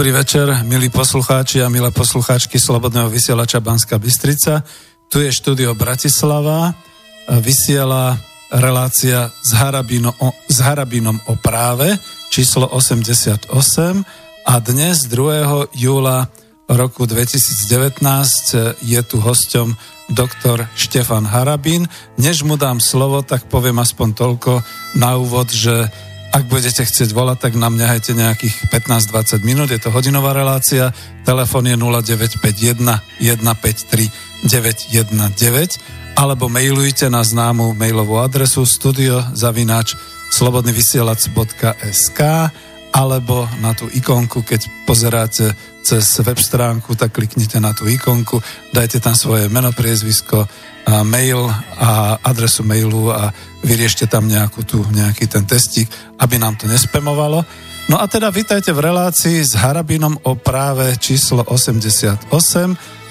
Dobrý večer, milí poslucháči a milé poslucháčky Slobodného vysielača Banska Bystrica. Tu je štúdio Bratislava, vysiela relácia s, Harabino, s Harabinom o práve, číslo 88 a dnes 2. júla roku 2019 je tu hosťom doktor Štefan Harabín. Než mu dám slovo, tak poviem aspoň toľko na úvod, že ak budete chcieť volať, tak nám nehajte nejakých 15-20 minút, je to hodinová relácia, telefon je 0951 153 919 alebo mailujte na známu mailovú adresu studiozavináč slobodnyvysielac.sk alebo na tú ikonku, keď pozeráte cez web stránku, tak kliknite na tú ikonku, dajte tam svoje meno, priezvisko, a mail a adresu mailu a vyriešte tam nejakú tu, nejaký ten testík, aby nám to nespemovalo. No a teda vítajte v relácii s Harabinom o práve číslo 88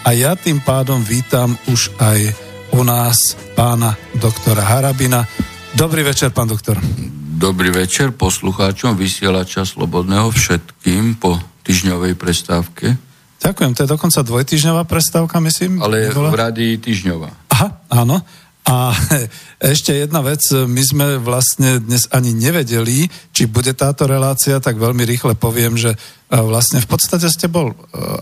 a ja tým pádom vítam už aj u nás pána doktora Harabina. Dobrý večer, pán doktor. Dobrý večer poslucháčom vysielača Slobodného všetkým po týždňovej prestávke. Ďakujem, to je dokonca dvojtýždňová prestávka, myslím. Ale v radi týždňová. Aha, áno. A ešte jedna vec, my sme vlastne dnes ani nevedeli, či bude táto relácia, tak veľmi rýchle poviem, že e, vlastne v podstate ste bol e,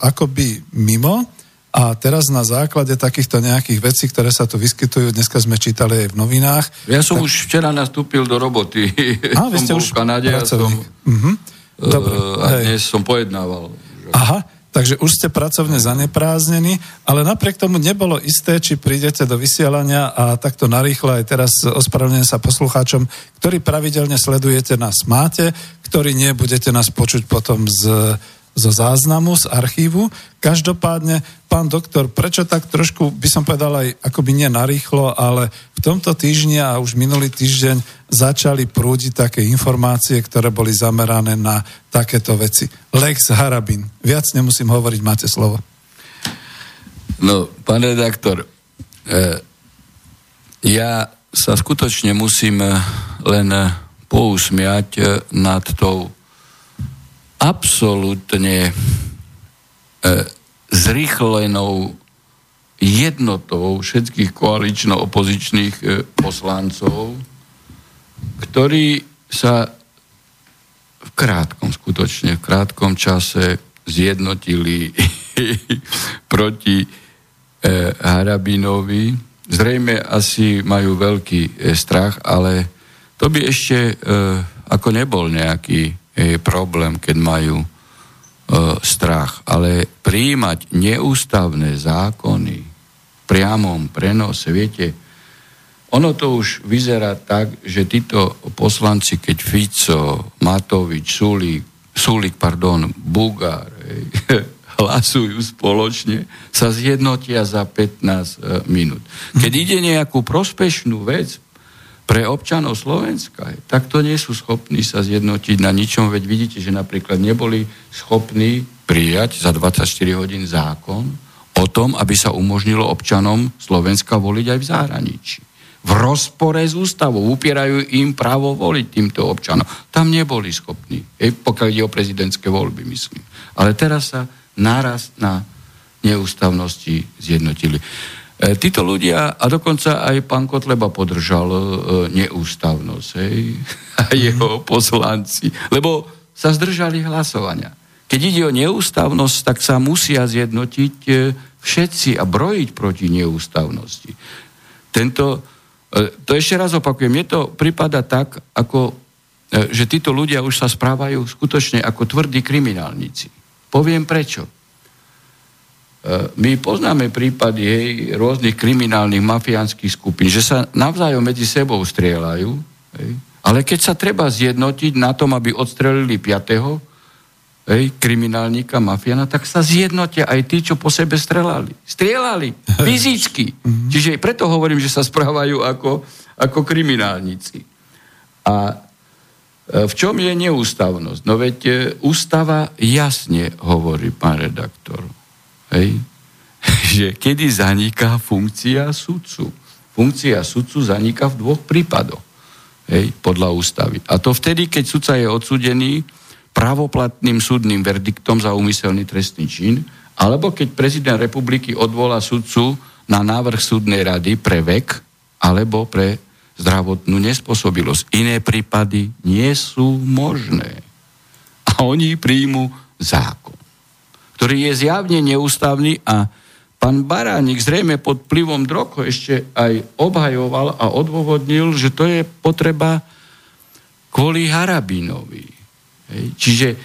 akoby mimo a teraz na základe takýchto nejakých vecí, ktoré sa tu vyskytujú, dneska sme čítali aj v novinách. Ja som tak... už včera nastúpil do roboty. A, vy ste už v Kanade a som, uh-huh. Dobre, a dnes som pojednával. Aha, takže už ste pracovne zanepráznení, ale napriek tomu nebolo isté, či prídete do vysielania a takto narýchlo aj teraz ospravedlňujem sa poslucháčom, ktorí pravidelne sledujete nás máte, ktorí nie, budete nás počuť potom z zo záznamu, z archívu. Každopádne, pán doktor, prečo tak trošku, by som povedal aj akoby nie narýchlo, ale v tomto týždni a už minulý týždeň začali prúdiť také informácie, ktoré boli zamerané na takéto veci. Lex Harabin. Viac nemusím hovoriť, máte slovo. No, pán redaktor, eh, ja sa skutočne musím len pousmiať eh, nad tou absolútne e, zrychlenou jednotou všetkých koalično-opozičných e, poslancov, ktorí sa v krátkom, skutočne v krátkom čase zjednotili proti e, Harabinovi. Zrejme asi majú veľký e, strach, ale to by ešte e, ako nebol nejaký je problém, keď majú e, strach. Ale príjmať neústavné zákony v priamom prenose, viete, ono to už vyzerá tak, že títo poslanci, keď Fico, Matovič, Sulík, Sulík pardon, Bugár, hlasujú spoločne, sa zjednotia za 15 e, minút. Keď ide nejakú prospešnú vec, pre občanov Slovenska, tak to nie sú schopní sa zjednotiť na ničom, veď vidíte, že napríklad neboli schopní prijať za 24 hodín zákon o tom, aby sa umožnilo občanom Slovenska voliť aj v zahraničí. V rozpore s ústavou upierajú im právo voliť týmto občanom. Tam neboli schopní, pokiaľ ide o prezidentské voľby, myslím. Ale teraz sa naraz na neústavnosti zjednotili. E, títo ľudia, a dokonca aj pán Kotleba podržal e, neústavnosť, hej, a jeho poslanci, lebo sa zdržali hlasovania. Keď ide o neústavnosť, tak sa musia zjednotiť e, všetci a brojiť proti neústavnosti. Tento, to ešte raz opakujem, mne to prípada tak, ako, že títo ľudia už sa správajú skutočne ako tvrdí kriminálnici. Poviem prečo. E, my poznáme prípady hej, rôznych kriminálnych mafiánskych skupín, že sa navzájom medzi sebou strieľajú, hej, ale keď sa treba zjednotiť na tom, aby odstrelili piatého hej, kriminálnika, mafiana, tak sa zjednotia aj tí, čo po sebe strelali. Strieľali, fyzicky. Mhm. Čiže preto hovorím, že sa správajú ako, ako kriminálnici. A e, v čom je neústavnosť? No veď e, ústava jasne hovorí, pán redaktor hej, že kedy zaniká funkcia sudcu. Funkcia sudcu zaniká v dvoch prípadoch, hej, podľa ústavy. A to vtedy, keď sudca je odsudený pravoplatným súdnym verdiktom za úmyselný trestný čin, alebo keď prezident republiky odvolá sudcu na návrh súdnej rady pre vek alebo pre zdravotnú nespôsobilosť. Iné prípady nie sú možné. A oni príjmu zákon, ktorý je zjavne neústavný a pán Baránik zrejme pod plivom drog ešte aj obhajoval a odôvodnil, že to je potreba kvôli Harabinovi. Čiže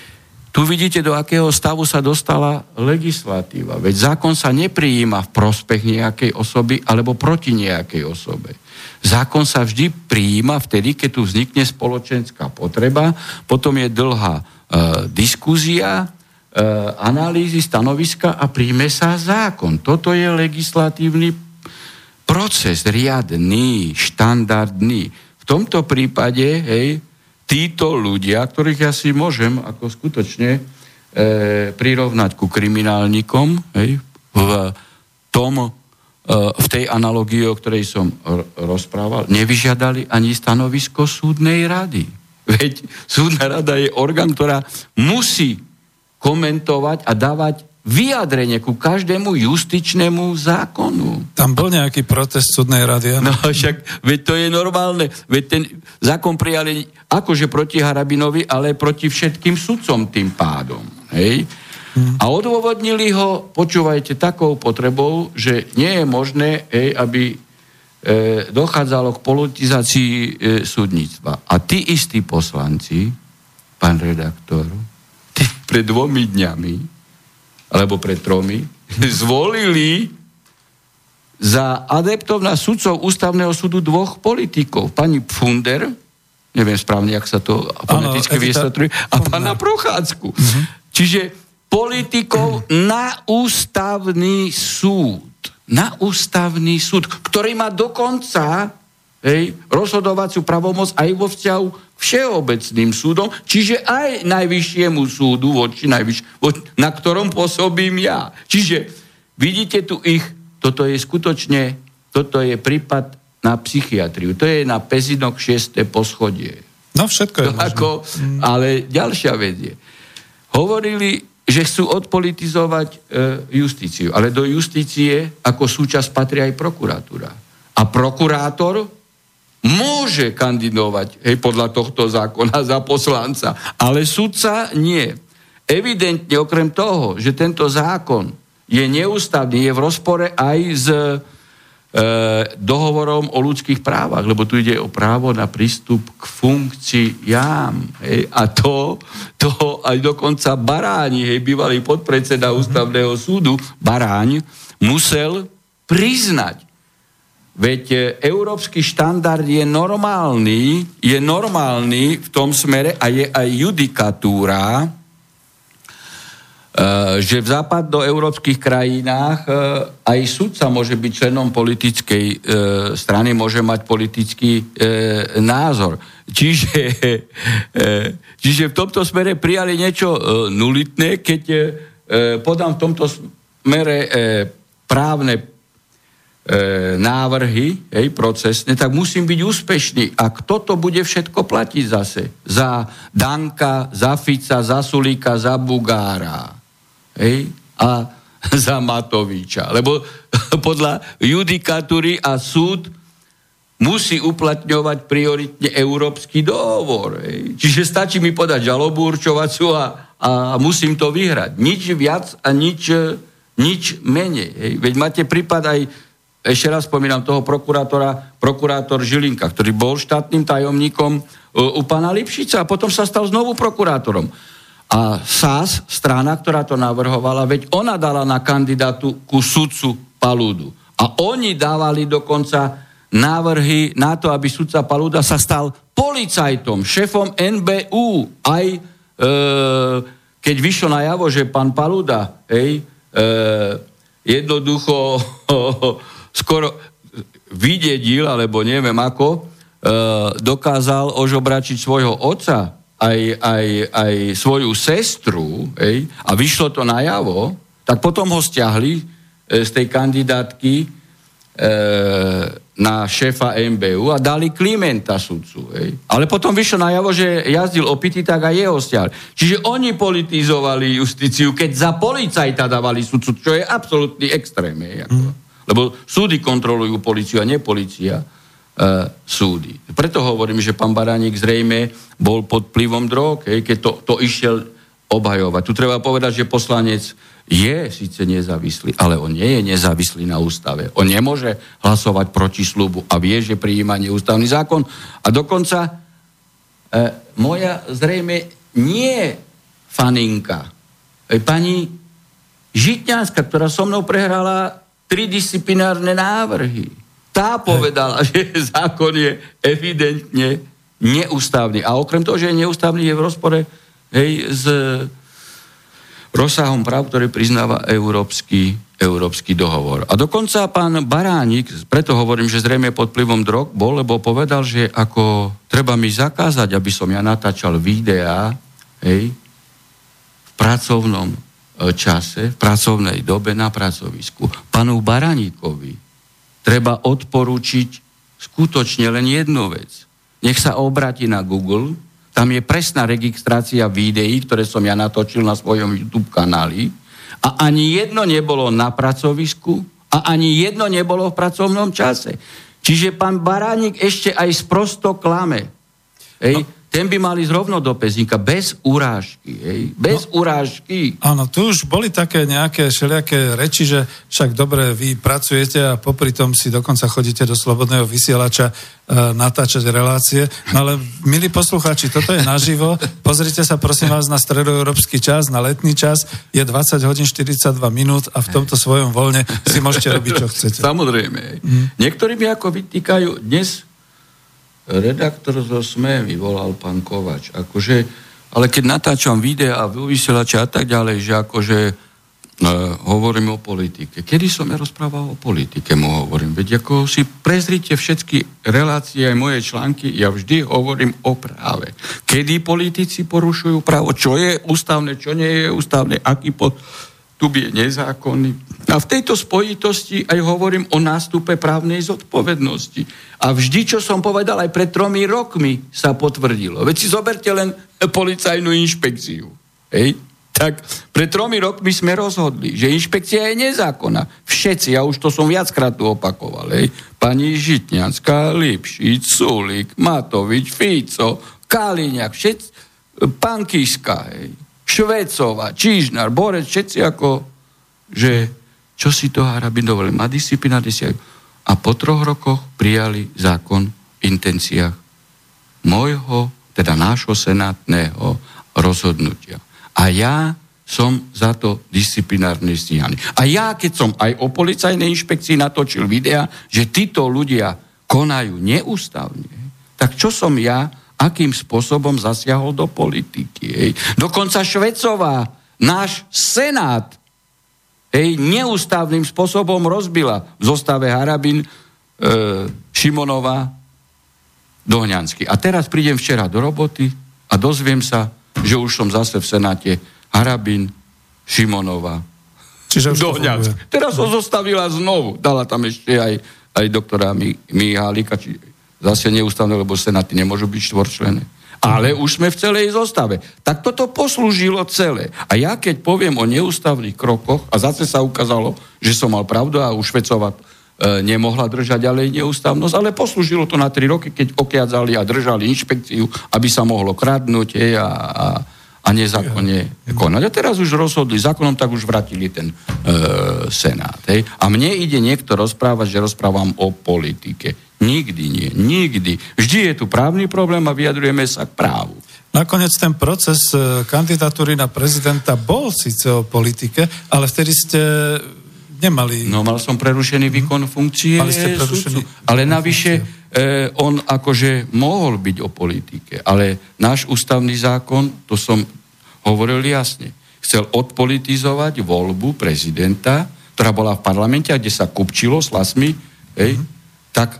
tu vidíte, do akého stavu sa dostala legislatíva. Veď zákon sa neprijíma v prospech nejakej osoby alebo proti nejakej osobe. Zákon sa vždy prijíma vtedy, keď tu vznikne spoločenská potreba, potom je dlhá e, diskúzia, analýzy, stanoviska a príjme sa zákon. Toto je legislatívny proces, riadný, štandardný. V tomto prípade, hej, títo ľudia, ktorých ja si môžem ako skutočne e, prirovnať ku kriminálnikom, hej, v tom, e, v tej analogii, o ktorej som rozprával, nevyžiadali ani stanovisko súdnej rady. Veď súdna rada je orgán, ktorá musí komentovať a dávať vyjadrenie ku každému justičnému zákonu. Tam bol nejaký protest súdnej rady. No však, veď to je normálne. Veď ten zákon prijali akože proti Harabinovi, ale proti všetkým sudcom tým pádom. Hej? Hmm. A odôvodnili ho, počúvajte, takou potrebou, že nie je možné, hej, aby e, dochádzalo k politizácii e, súdnictva. A tí istí poslanci, pán redaktor, pred dvomi dňami alebo pred tromi, zvolili za adeptov na sudcov ústavného súdu dvoch politikov. Pani Pfunder, neviem správne, jak sa to politicky vysvetľuje, a pána Prochádzku. Uh-huh. Čiže politikov na ústavný súd. Na ústavný súd, ktorý má dokonca hej, rozhodovaciu pravomoc aj vo vzťahu všeobecným súdom, čiže aj najvyššiemu súdu, voči najvyš, na ktorom pôsobím ja. Čiže vidíte tu ich, toto je skutočne, toto je prípad na psychiatriu. To je na Pezinok 6. poschodie. No všetko je to ako, Ale ďalšia vec je. Hovorili, že chcú odpolitizovať e, justíciu, ale do justície ako súčasť patrí aj prokuratúra. A prokurátor môže kandidovať hej, podľa tohto zákona za poslanca, ale sudca nie. Evidentne okrem toho, že tento zákon je neústavný, je v rozpore aj s e, dohovorom o ľudských právach, lebo tu ide o právo na prístup k funkciám. Hej, a to, to aj dokonca Baráni, hej, bývalý podpredseda ústavného súdu, Baráň, musel priznať Veď e, európsky štandard je normálny, je normálny v tom smere a je aj judikatúra, e, že v západoeurópskych krajinách e, aj sudca môže byť členom politickej strany, môže mať politický názor. Čiže, čiže v tomto smere prijali niečo nulitné, keď podám v tomto smere právne e, návrhy, hej, procesne, tak musím byť úspešný. A kto to bude všetko platiť zase? Za Danka, za Fica, za Sulíka, za Bugára. Hej? A za Matoviča. Lebo podľa judikatúry a súd musí uplatňovať prioritne európsky dohovor. Čiže stačí mi podať žalobu určovacú a, a musím to vyhrať. Nič viac a nič, nič menej. Veď máte prípad aj ešte raz spomínam toho prokurátora, prokurátor Žilinka, ktorý bol štátnym tajomníkom e, u pána Lipšica a potom sa stal znovu prokurátorom. A SAS, strana, ktorá to navrhovala, veď ona dala na kandidátu ku sudcu Palúdu. A oni dávali dokonca návrhy na to, aby sudca Palúda sa stal policajtom, šefom NBU. Aj e, keď vyšlo najavo, že pán Palúda hej, e, jednoducho skoro vydedil, alebo neviem ako, e, dokázal ožobračiť svojho otca, aj, aj, aj svoju sestru, ej, a vyšlo to najavo, tak potom ho stiahli e, z tej kandidátky e, na šéfa MBU a dali Klimenta sudcu. Hej. Ale potom vyšlo najavo, že jazdil opity, tak aj jeho stiahli. Čiže oni politizovali justíciu, keď za policajta dávali sudcu, čo je absolútny extrém. Hej, ako. Mm. Lebo súdy kontrolujú policiu a nie policia e, súdy. Preto hovorím, že pán Baránik zrejme bol pod plivom drog, hej, keď to, to išiel obhajovať. Tu treba povedať, že poslanec je síce nezávislý, ale on nie je nezávislý na ústave. On nemôže hlasovať proti slubu a vie, že prijíma neústavný zákon. A dokonca e, moja zrejme nie faninka, e, pani Žitňanská, ktorá so mnou prehrala tri disciplinárne návrhy. Tá povedala, že zákon je evidentne neústavný. A okrem toho, že je neústavný, je v rozpore hej, s rozsahom práv, ktoré priznáva Európsky, Európsky dohovor. A dokonca pán Baránik, preto hovorím, že zrejme pod plivom drog bol, lebo povedal, že ako treba mi zakázať, aby som ja natáčal videá hej, v pracovnom e, čase, v pracovnej dobe na pracovisku. Panu Baráníkovi treba odporučiť skutočne len jednu vec. Nech sa obráti na Google, tam je presná registrácia videí, ktoré som ja natočil na svojom YouTube kanáli. A ani jedno nebolo na pracovisku a ani jedno nebolo v pracovnom čase. Čiže pán Baránik ešte aj sprosto klame. Hej? No ten by mali zrovno do pezníka, bez urážky. Hej? Bez no, urážky. Áno, tu už boli také nejaké všelijaké reči, že však dobre, vy pracujete a popri tom si dokonca chodíte do slobodného vysielača e, natáčať relácie. No ale, milí poslucháči, toto je naživo. Pozrite sa prosím vás na stredoeurópsky čas, na letný čas. Je 20 hodín 42 minút a v tomto svojom voľne si môžete robiť, čo chcete. Samozrejme. Mm. Niektorí mi ako vytýkajú, dnes redaktor zo SME mi volal pán Kovač. Akože, ale keď natáčam videa a vysielače a tak ďalej, že akože e, hovorím o politike. Kedy som ja rozprával o politike, mu hovorím. Veď ako si prezrite všetky relácie aj moje články, ja vždy hovorím o práve. Kedy politici porušujú právo, čo je ústavné, čo nie je ústavné, aký pod tu je nezákonný. A v tejto spojitosti aj hovorím o nástupe právnej zodpovednosti. A vždy, čo som povedal aj pred tromi rokmi, sa potvrdilo. Veď si zoberte len policajnú inšpekciu. Hej? Tak pred tromi rokmi sme rozhodli, že inšpekcia je nezákonná. Všetci, ja už to som viackrát tu opakoval. Hej? Pani Žitňanská, Lipšic, Sulik, Matovič, Fico, Kaliňák, všetci, pán Kiska, hej? Švecova, Čížnar, Borec, všetci ako, že čo si to Harabin dovolil, má disciplinárne A po troch rokoch prijali zákon v intenciách môjho, teda nášho senátneho rozhodnutia. A ja som za to disciplinárne stíhaný. A ja, keď som aj o policajnej inšpekcii natočil videa, že títo ľudia konajú neústavne, tak čo som ja akým spôsobom zasiahol do politiky. Hej. Dokonca Švecová, náš senát, hej, neústavným spôsobom rozbila v zostave Harabin e, Šimonova Dohňansky. A teraz prídem včera do roboty a dozviem sa, že už som zase v senáte Harabin Šimonova Čiže Dohňansky. Teraz ho zostavila znovu. Dala tam ešte aj, aj doktora Mihálika, či zase neústavné, lebo senáty nemôžu byť štvorčlené. Ale už sme v celej zostave. Tak toto poslúžilo celé. A ja keď poviem o neústavných krokoch, a zase sa ukázalo, že som mal pravdu a už Švecová e, nemohla držať ďalej neústavnosť, ale poslúžilo to na tri roky, keď okiadzali a držali inšpekciu, aby sa mohlo kradnúť hej, a, a, a nezákonne konať. A teraz už rozhodli zákonom, tak už vratili ten e, Senát. Hej. A mne ide niekto rozprávať, že rozprávam o politike. Nikdy nie, nikdy. Vždy je tu právny problém a vyjadrujeme sa k právu. Nakoniec ten proces e, kandidatúry na prezidenta bol síce o politike, ale vtedy ste nemali... No mal som prerušený výkon funkcie Mali ste prerušený ale navyše eh, on akože mohol byť o politike, ale náš ústavný zákon, to som hovoril jasne, chcel odpolitizovať voľbu prezidenta, ktorá bola v parlamente, kde sa kupčilo s hlasmi, hej, mm-hmm. tak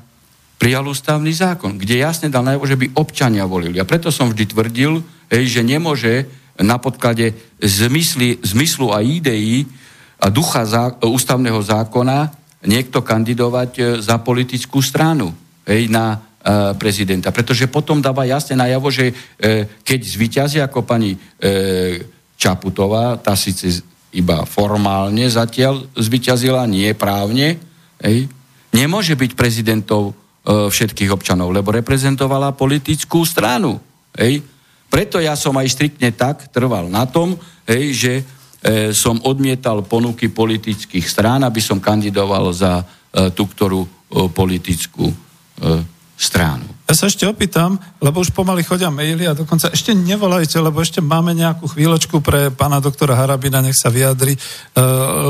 prijal ústavný zákon, kde jasne dal najavo, že by občania volili. A preto som vždy tvrdil, že nemôže na podklade zmysly, zmyslu a ideí a ducha zá, ústavného zákona niekto kandidovať za politickú stranu hej, na prezidenta. Pretože potom dáva jasne najavo, že keď zvyťazí ako pani Čaputová, tá síce iba formálne zatiaľ zvyťazila, nie právne, hej, nemôže byť prezidentov e, všetkých občanov, lebo reprezentovala politickú stranu. Hej. Preto ja som aj striktne tak trval na tom, hej, že e, som odmietal ponuky politických strán, aby som kandidoval za e, tú, ktorú e, politickú e, stranu. Ja sa ešte opýtam, lebo už pomaly chodia maily a dokonca ešte nevolajte, lebo ešte máme nejakú chvíľočku pre pána doktora Harabina, nech sa vyjadri. E,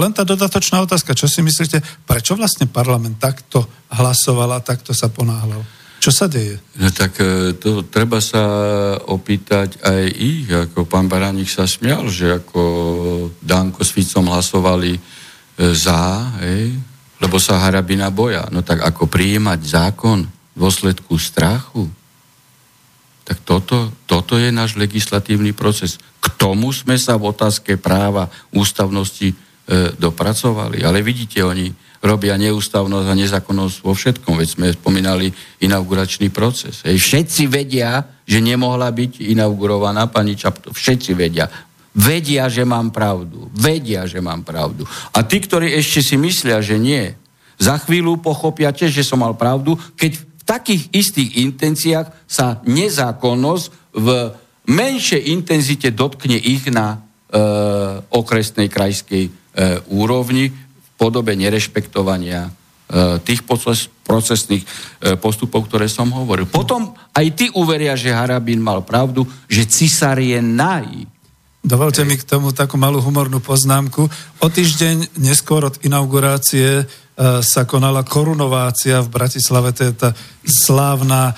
len tá dodatočná otázka, čo si myslíte, prečo vlastne parlament takto hlasoval a takto sa ponáhľal? Čo sa deje? No tak e, to treba sa opýtať aj ich, ako pán Baránik sa smial, že ako Danko s Ficom hlasovali e, za, hej, lebo sa Harabina boja. No tak ako prijímať zákon, dôsledku strachu, tak toto, toto je náš legislatívny proces. K tomu sme sa v otázke práva ústavnosti e, dopracovali. Ale vidíte, oni robia neústavnosť a nezákonnosť vo všetkom. Veď sme spomínali inauguračný proces. Ej, všetci vedia, že nemohla byť inaugurovaná pani Čapto. Všetci vedia. Vedia, že mám pravdu. Vedia, že mám pravdu. A tí, ktorí ešte si myslia, že nie, za chvíľu pochopia tiež, že som mal pravdu, keď v takých istých intenciách sa nezákonnosť v menšej intenzite dotkne ich na e, okresnej krajskej e, úrovni v podobe nerešpektovania e, tých proces, procesných e, postupov, ktoré som hovoril. Potom aj ty uveria, že Harabín mal pravdu, že cisár je naj. Dovolte mi k tomu takú malú humornú poznámku. O týždeň neskôr od inaugurácie sa konala korunovácia v Bratislave, to je tá slávna e,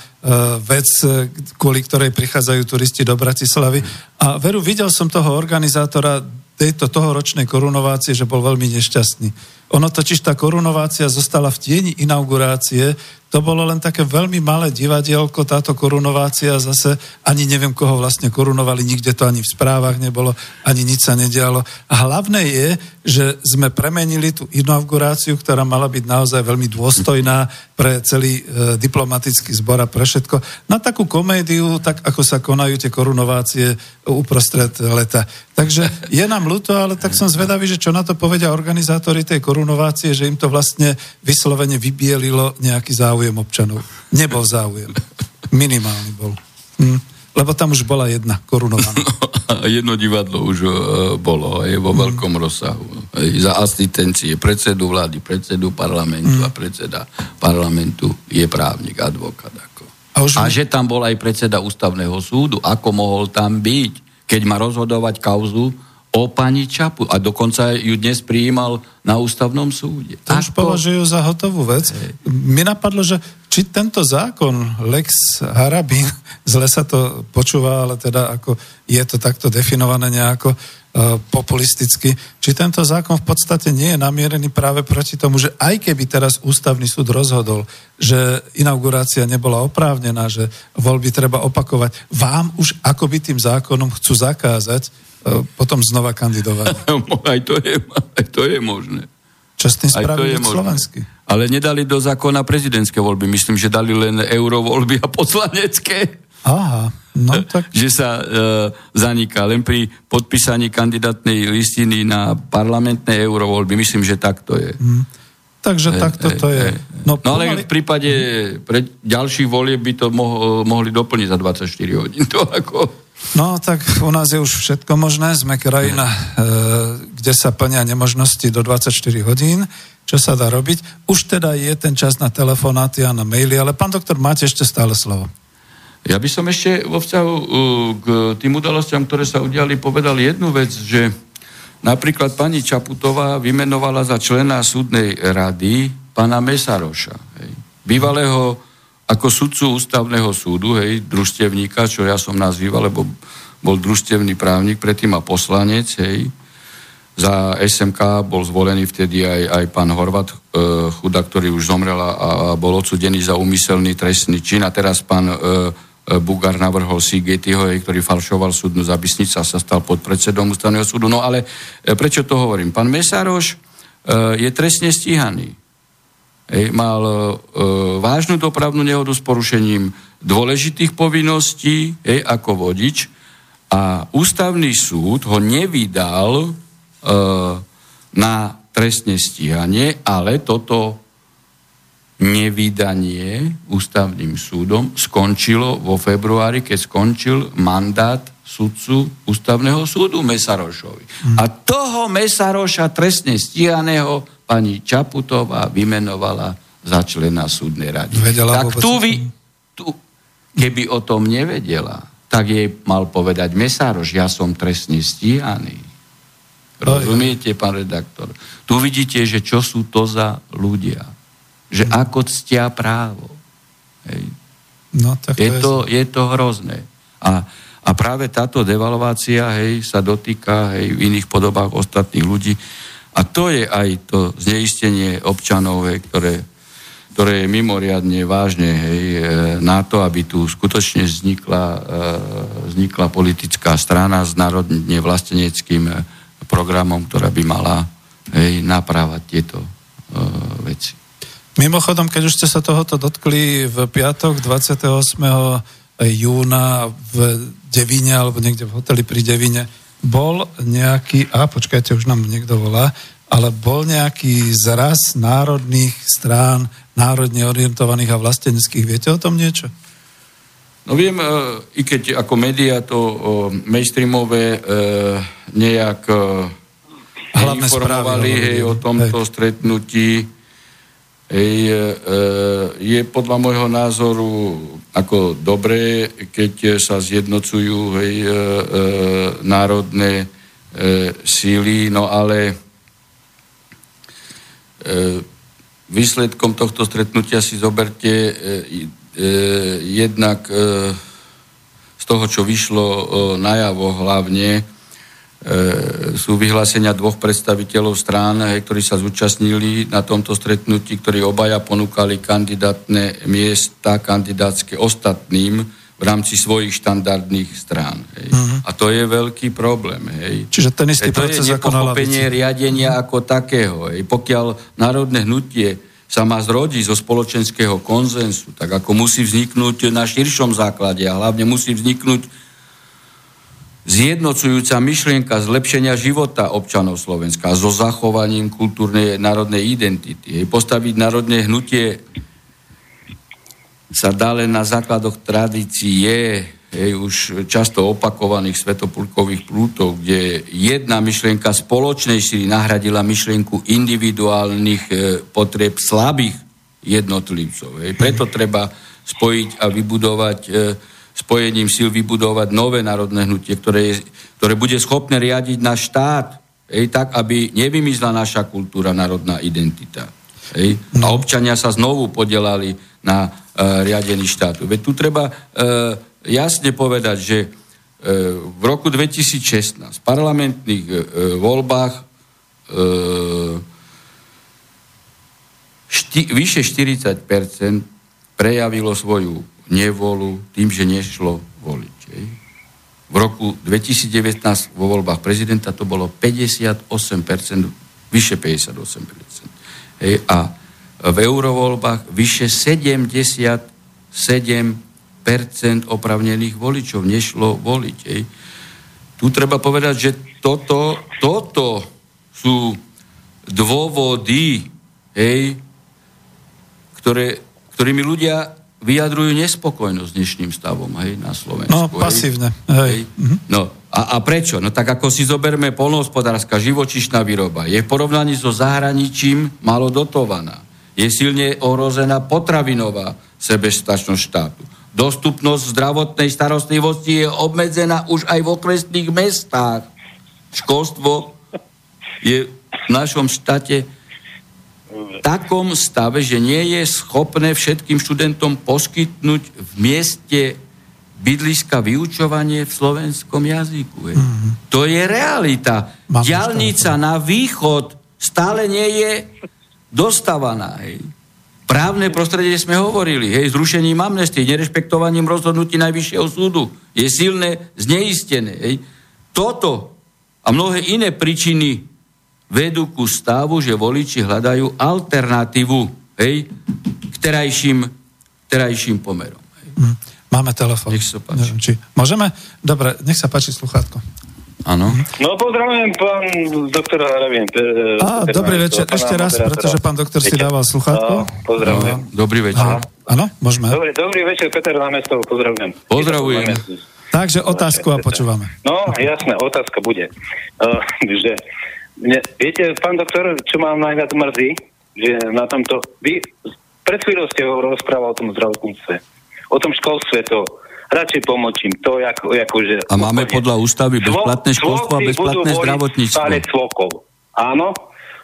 vec, e, kvôli ktorej prichádzajú turisti do Bratislavy. A veru, videl som toho organizátora tejto tohoročnej korunovácie, že bol veľmi nešťastný. Ono totiž tá korunovácia zostala v tieni inaugurácie, to bolo len také veľmi malé divadielko, táto korunovácia zase, ani neviem, koho vlastne korunovali, nikde to ani v správach nebolo, ani nič sa nedialo. A hlavné je, že sme premenili tú inauguráciu, ktorá mala byť naozaj veľmi dôstojná pre celý e, diplomatický zbor a pre všetko, na takú komédiu, tak ako sa konajú tie korunovácie uprostred leta. Takže je nám ľúto, ale tak som zvedavý, že čo na to povedia organizátori tej korunovácie, že im to vlastne vyslovene vybielilo nejaký záujem občanov. Nebol záujem. Minimálny bol. Hm. Lebo tam už bola jedna korunovaná. Jedno divadlo už uh, bolo aj vo hm. veľkom rozsahu. Aj za asistencie predsedu vlády, predsedu parlamentu hm. a predseda parlamentu je právnik, advokát. Ako. A, už... a že tam bol aj predseda ústavného súdu, ako mohol tam byť, keď má rozhodovať kauzu o pani Čapu. A dokonca ju dnes prijímal na ústavnom súde. To už považujú za hotovú vec. Mi napadlo, že či tento zákon Lex Harabin, zle sa to počúva, ale teda ako je to takto definované nejako uh, populisticky, či tento zákon v podstate nie je namierený práve proti tomu, že aj keby teraz ústavný súd rozhodol, že inaugurácia nebola oprávnená, že voľby treba opakovať, vám už akoby tým zákonom chcú zakázať potom znova kandidovať. aj, to je, aj to je možné. Čo s tým spravili slovensky? Ale nedali do zákona prezidentské voľby. Myslím, že dali len eurovoľby a poslanecké. Aha, no tak... že sa e, zaniká len pri podpísaní kandidátnej listiny na parlamentné eurovoľby. Myslím, že tak to je. Hmm. Takže e, takto e, to je. No, no ale v prípade pre ďalších volieb by to mo- mohli doplniť za 24 hodín. To ako... No tak u nás je už všetko možné. Sme krajina, e, kde sa plnia nemožnosti do 24 hodín. Čo sa dá robiť? Už teda je ten čas na telefonáty a na maily, ale pán doktor, máte ešte stále slovo. Ja by som ešte vo vzťahu uh, k tým udalostiam, ktoré sa udiali, povedal jednu vec, že napríklad pani Čaputová vymenovala za člena súdnej rady pána Mesaroša, hej, bývalého ako sudcu ústavného súdu, hej, družstevníka, čo ja som nazýval, lebo bol družstevný právnik, predtým a poslanec, hej. Za SMK bol zvolený vtedy aj, aj pán Horvat, e, chuda, ktorý už zomrel a, a bol odsudený za úmyselný trestný čin. A teraz pán e, e Bugar navrhol Sigetiho, ktorý falšoval súdnu zapisnicu a sa stal podpredsedom ústavného súdu. No ale e, prečo to hovorím? Pán Mesároš e, je trestne stíhaný hej, mal e, vážnu dopravnú nehodu s porušením dôležitých povinností hej, ako vodič a ústavný súd ho nevydal e, na trestné stíhanie, ale toto nevydanie ústavným súdom skončilo vo februári, keď skončil mandát sudcu ústavného súdu Mesarošovi. Hmm. A toho Mesaroša trestne stíhaného pani Čaputová vymenovala za člena súdnej rady. Vedela tak tu, vy, tu, keby o tom nevedela, tak jej mal povedať Mesároš, ja som trestne stíhaný. Rozumiete, pán redaktor? Tu vidíte, že čo sú to za ľudia že ako ctia právo. Hej. No, tak je, to, je to hrozné. A, a práve táto devalvácia hej, sa dotýka hej, v iných podobách ostatných ľudí. A to je aj to zneistenie občanov, hej, ktoré, ktoré je mimoriadne vážne hej, e, na to, aby tu skutočne vznikla, e, vznikla politická strana s národne vlasteneckým e, programom, ktorá by mala hej, naprávať tieto veci. Mimochodom, keď už ste sa tohoto dotkli v piatok 28. júna v Devine, alebo niekde v hoteli pri Devine, bol nejaký, a počkajte, už nám niekto volá, ale bol nejaký zraz národných strán, národne orientovaných a vlasteneckých. Viete o tom niečo? No viem, e, i keď ako médiá to mainstreamové e, nejak e, informovali hej, o tomto hej. stretnutí, Hej, e, je podľa môjho názoru ako dobré, keď sa zjednocujú hej, e, e, národné síly, no ale výsledkom tohto stretnutia si zoberte jednak z toho, čo vyšlo najavo hlavne, E, sú vyhlásenia dvoch predstaviteľov strán, ktorí sa zúčastnili na tomto stretnutí, ktorí obaja ponúkali kandidátne miesta kandidátske ostatným v rámci svojich štandardných strán. Hej. Uh-huh. A to je veľký problém. Hej. Čiže ten istý hej, to proces je nepochopenie riadenia ako takého. Hej. Pokiaľ národné hnutie sa má zrodiť zo spoločenského konzensu, tak ako musí vzniknúť na širšom základe a hlavne musí vzniknúť zjednocujúca myšlienka zlepšenia života občanov Slovenska so zachovaním kultúrnej národnej identity. Hej, postaviť národné hnutie sa dá len na základoch tradície, hej, už často opakovaných svetopulkových prútov, kde jedna myšlienka spoločnej síly nahradila myšlienku individuálnych e, potrieb slabých jednotlivcov. Hej. Preto treba spojiť a vybudovať e, spojením síl vybudovať nové národné hnutie, ktoré, je, ktoré bude schopné riadiť náš štát, ej, tak, aby nevymizla naša kultúra, národná identita. Ej, a občania sa znovu podelali na e, riadení štátu. Veď tu treba e, jasne povedať, že e, v roku 2016 v parlamentných e, voľbách e, šti, vyše 40% prejavilo svoju nevolu tým, že nešlo voliť. Hej. V roku 2019 vo voľbách prezidenta to bolo 58%, vyše 58%. Hej. A v eurovoľbách vyše 77% opravnených voličov nešlo voliť. Hej. Tu treba povedať, že toto, toto sú dôvody, hej, ktoré, ktorými ľudia vyjadrujú nespokojnosť s dnešným stavom hej, na Slovensku. No, pasívne. Hej. Hej. Mhm. No, a, a prečo? No tak ako si zoberme polnohospodárska živočišná výroba. Je v porovnaní so zahraničím malo dotovaná. Je silne ohrozená potravinová sebestačnosť štátu. Dostupnosť zdravotnej starostlivosti je obmedzená už aj v okresných mestách. Školstvo je v našom štáte takom stave, že nie je schopné všetkým študentom poskytnúť v mieste bydliska vyučovanie v slovenskom jazyku. Mm-hmm. To je realita. Mám Dialnica na východ stále nie je dostávaná. Hej. Právne prostredie sme hovorili, hej, zrušením amnestie, nerešpektovaním rozhodnutí Najvyššieho súdu je silné, zneistené. Hej. Toto a mnohé iné príčiny vedú ku stavu, že voliči hľadajú alternatívu hej, k terajším, terajším pomerom. Hej. Mhm. Máme telefon. Nech sa páči. Neviem, či... Môžeme? Dobre, nech sa páči sluchátko. Áno. No pozdravujem pán doktor Harabien. Á, dobrý večer, ešte raz, pretože pán doktor si dával sluchátko. No, pozdravujem. No, dobrý večer. Áno, môžeme. Dobrý, dobrý večer, Peter Námestov, pozdravujem. Pozdravujem. Takže otázku a počúvame. No, jasné, otázka bude. Uh, že, ne, viete, pán doktor, čo mám najviac mrzí, že na tomto... Vy pred chvíľou ste rozprával o tom zdravotníctve, o tom školstve to radšej pomočím. To ako, ako že... A máme podľa ústavy bezplatné školstvo a bezplatné zdravotníctvo. Stále cvokov. Áno,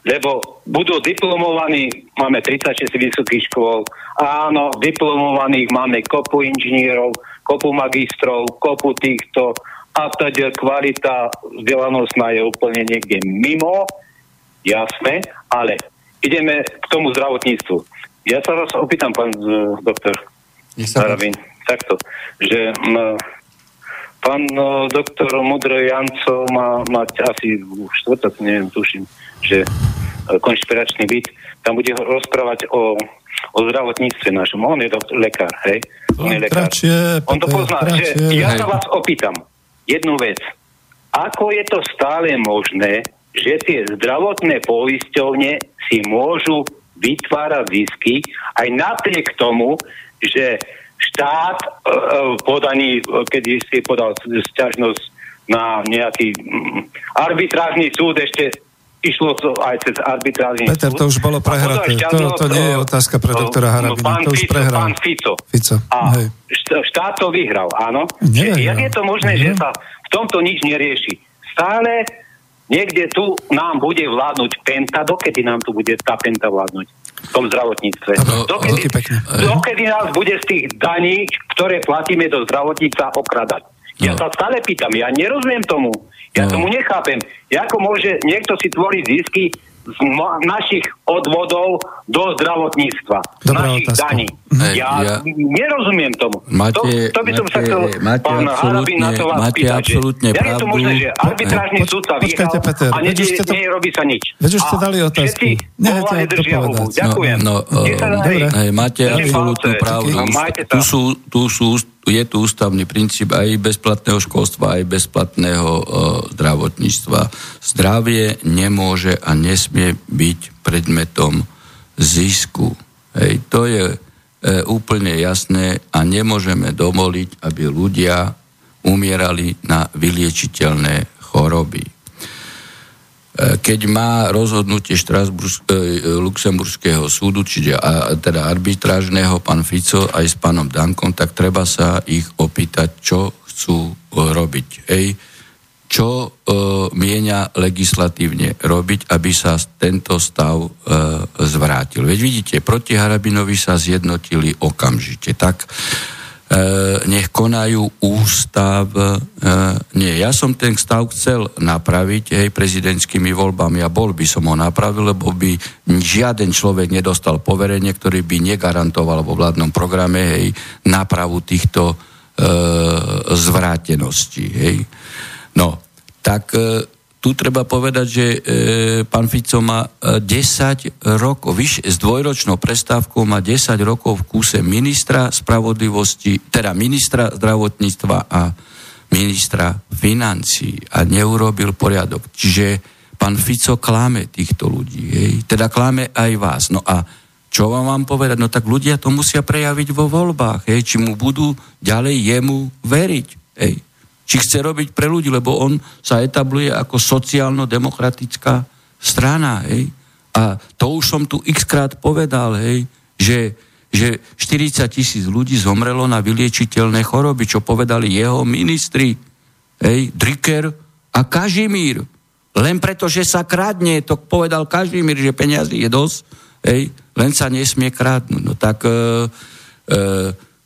lebo budú diplomovaní, máme 36 vysokých škôl, áno, diplomovaných máme kopu inžinierov, kopu magistrov, kopu týchto a teda kvalita vzdelanostná je úplne niekde mimo, jasné, ale ideme k tomu zdravotníctvu. Ja sa vás opýtam, pán uh, doktor Sarabín, takto, že m, pán uh, doktor Mudro Janco má mať asi štvrtok, neviem, tuším, že uh, konšpiračný byt, tam bude rozprávať o, o zdravotníctve našom. On je doktor, lekár, hej? On je lekár. Kračie, On to pozná, kračie. že ja sa vás opýtam jednu vec. Ako je to stále možné, že tie zdravotné poisťovne si môžu vytvárať zisky aj napriek tomu, že štát e, e, podaní, keď si podal sťažnosť na nejaký mm, arbitrážny súd, ešte išlo to aj cez arbitrážny Peter, to už bolo prehraté. To, sťažnosť, to nie je otázka pre doktora Harabina. Pán To už Fico, prehral. Pán Fico. Fico, A hej. št- štát to vyhral, áno. Nevyhral. Jak je to možné, že Mhm. sa v tomto nič nerieši? Stále niekde tu nám bude vládnuť penta, dokedy nám tu bude tá penta vládnuť v tom zdravotníctve. Dokedy, dokedy nás bude z tých daní, ktoré platíme do zdravotníca, okradať. Ja No. sa stále pýtam, ja nerozumiem tomu. Ja No. tomu nechápem. Ako môže niekto si tvoriť zisky z ma- našich odvodov do zdravotníctva, Dobrá našich otázka. daní. Hej, Ja, ja- nerozumiem tomu. Máte, to, to by som sa máte- chcel, máte pán Harabin, na to vás máte pýtať, absolútne že, jak je to možné, že arbitrážny Poč- súd sa počkajte, vyhral Peter, a už ste to- nerobí sa nič. veď už ste dali otázku. Všetci držia povedať. hubu. Ďakujem. No, no, sa darí. dobre. Hej, máte absolútnu pravdu. No, sa. Tu, sú, tu sú, je tu ústavný princíp aj bezplatného školstva, aj bezplatného uh, zdravotníctva. Zdravie nemôže a nesmie byť predmetom zisku. Hej, to je e, úplne jasné a nemôžeme dovoliť, aby ľudia umierali na vyliečiteľné choroby. E, keď má rozhodnutie Štrasbursk, e, Luxemburského súdu, čiže teda arbitrážneho, pán Fico aj s pánom Dankom, tak treba sa ich opýtať, čo chcú e, robiť. Ej, čo e, mienia legislatívne robiť, aby sa tento stav e, zvrátil. Veď vidíte, proti Harabinovi sa zjednotili okamžite. Tak e, nech konajú ústav. E, nie, ja som ten stav chcel napraviť hej, prezidentskými voľbami a bol by som ho napravil, lebo by žiaden človek nedostal poverenie, ktorý by negarantoval vo vládnom programe hej, nápravu týchto e, zvráteností. Hej. No, tak e, tu treba povedať, že e, pán Fico má e, 10 rokov, vyš, s dvojročnou prestávkou má 10 rokov v kúse ministra spravodlivosti, teda ministra zdravotníctva a ministra financí a neurobil poriadok. Čiže pán Fico klame týchto ľudí, hej? teda klame aj vás. No a čo vám mám povedať? No tak ľudia to musia prejaviť vo voľbách, hej? či mu budú ďalej jemu veriť. Hej? Či chce robiť pre ľudí, lebo on sa etabluje ako sociálno-demokratická strana. Hej? A to už som tu x krát povedal, hej? Že, že 40 tisíc ľudí zomrelo na vyliečiteľné choroby, čo povedali jeho ministri. Hej? Dricker a Kažimír. Len preto, že sa kradne, to povedal Kažimír, že peniazy je dosť, hej? len sa nesmie kradnúť. No tak e, e,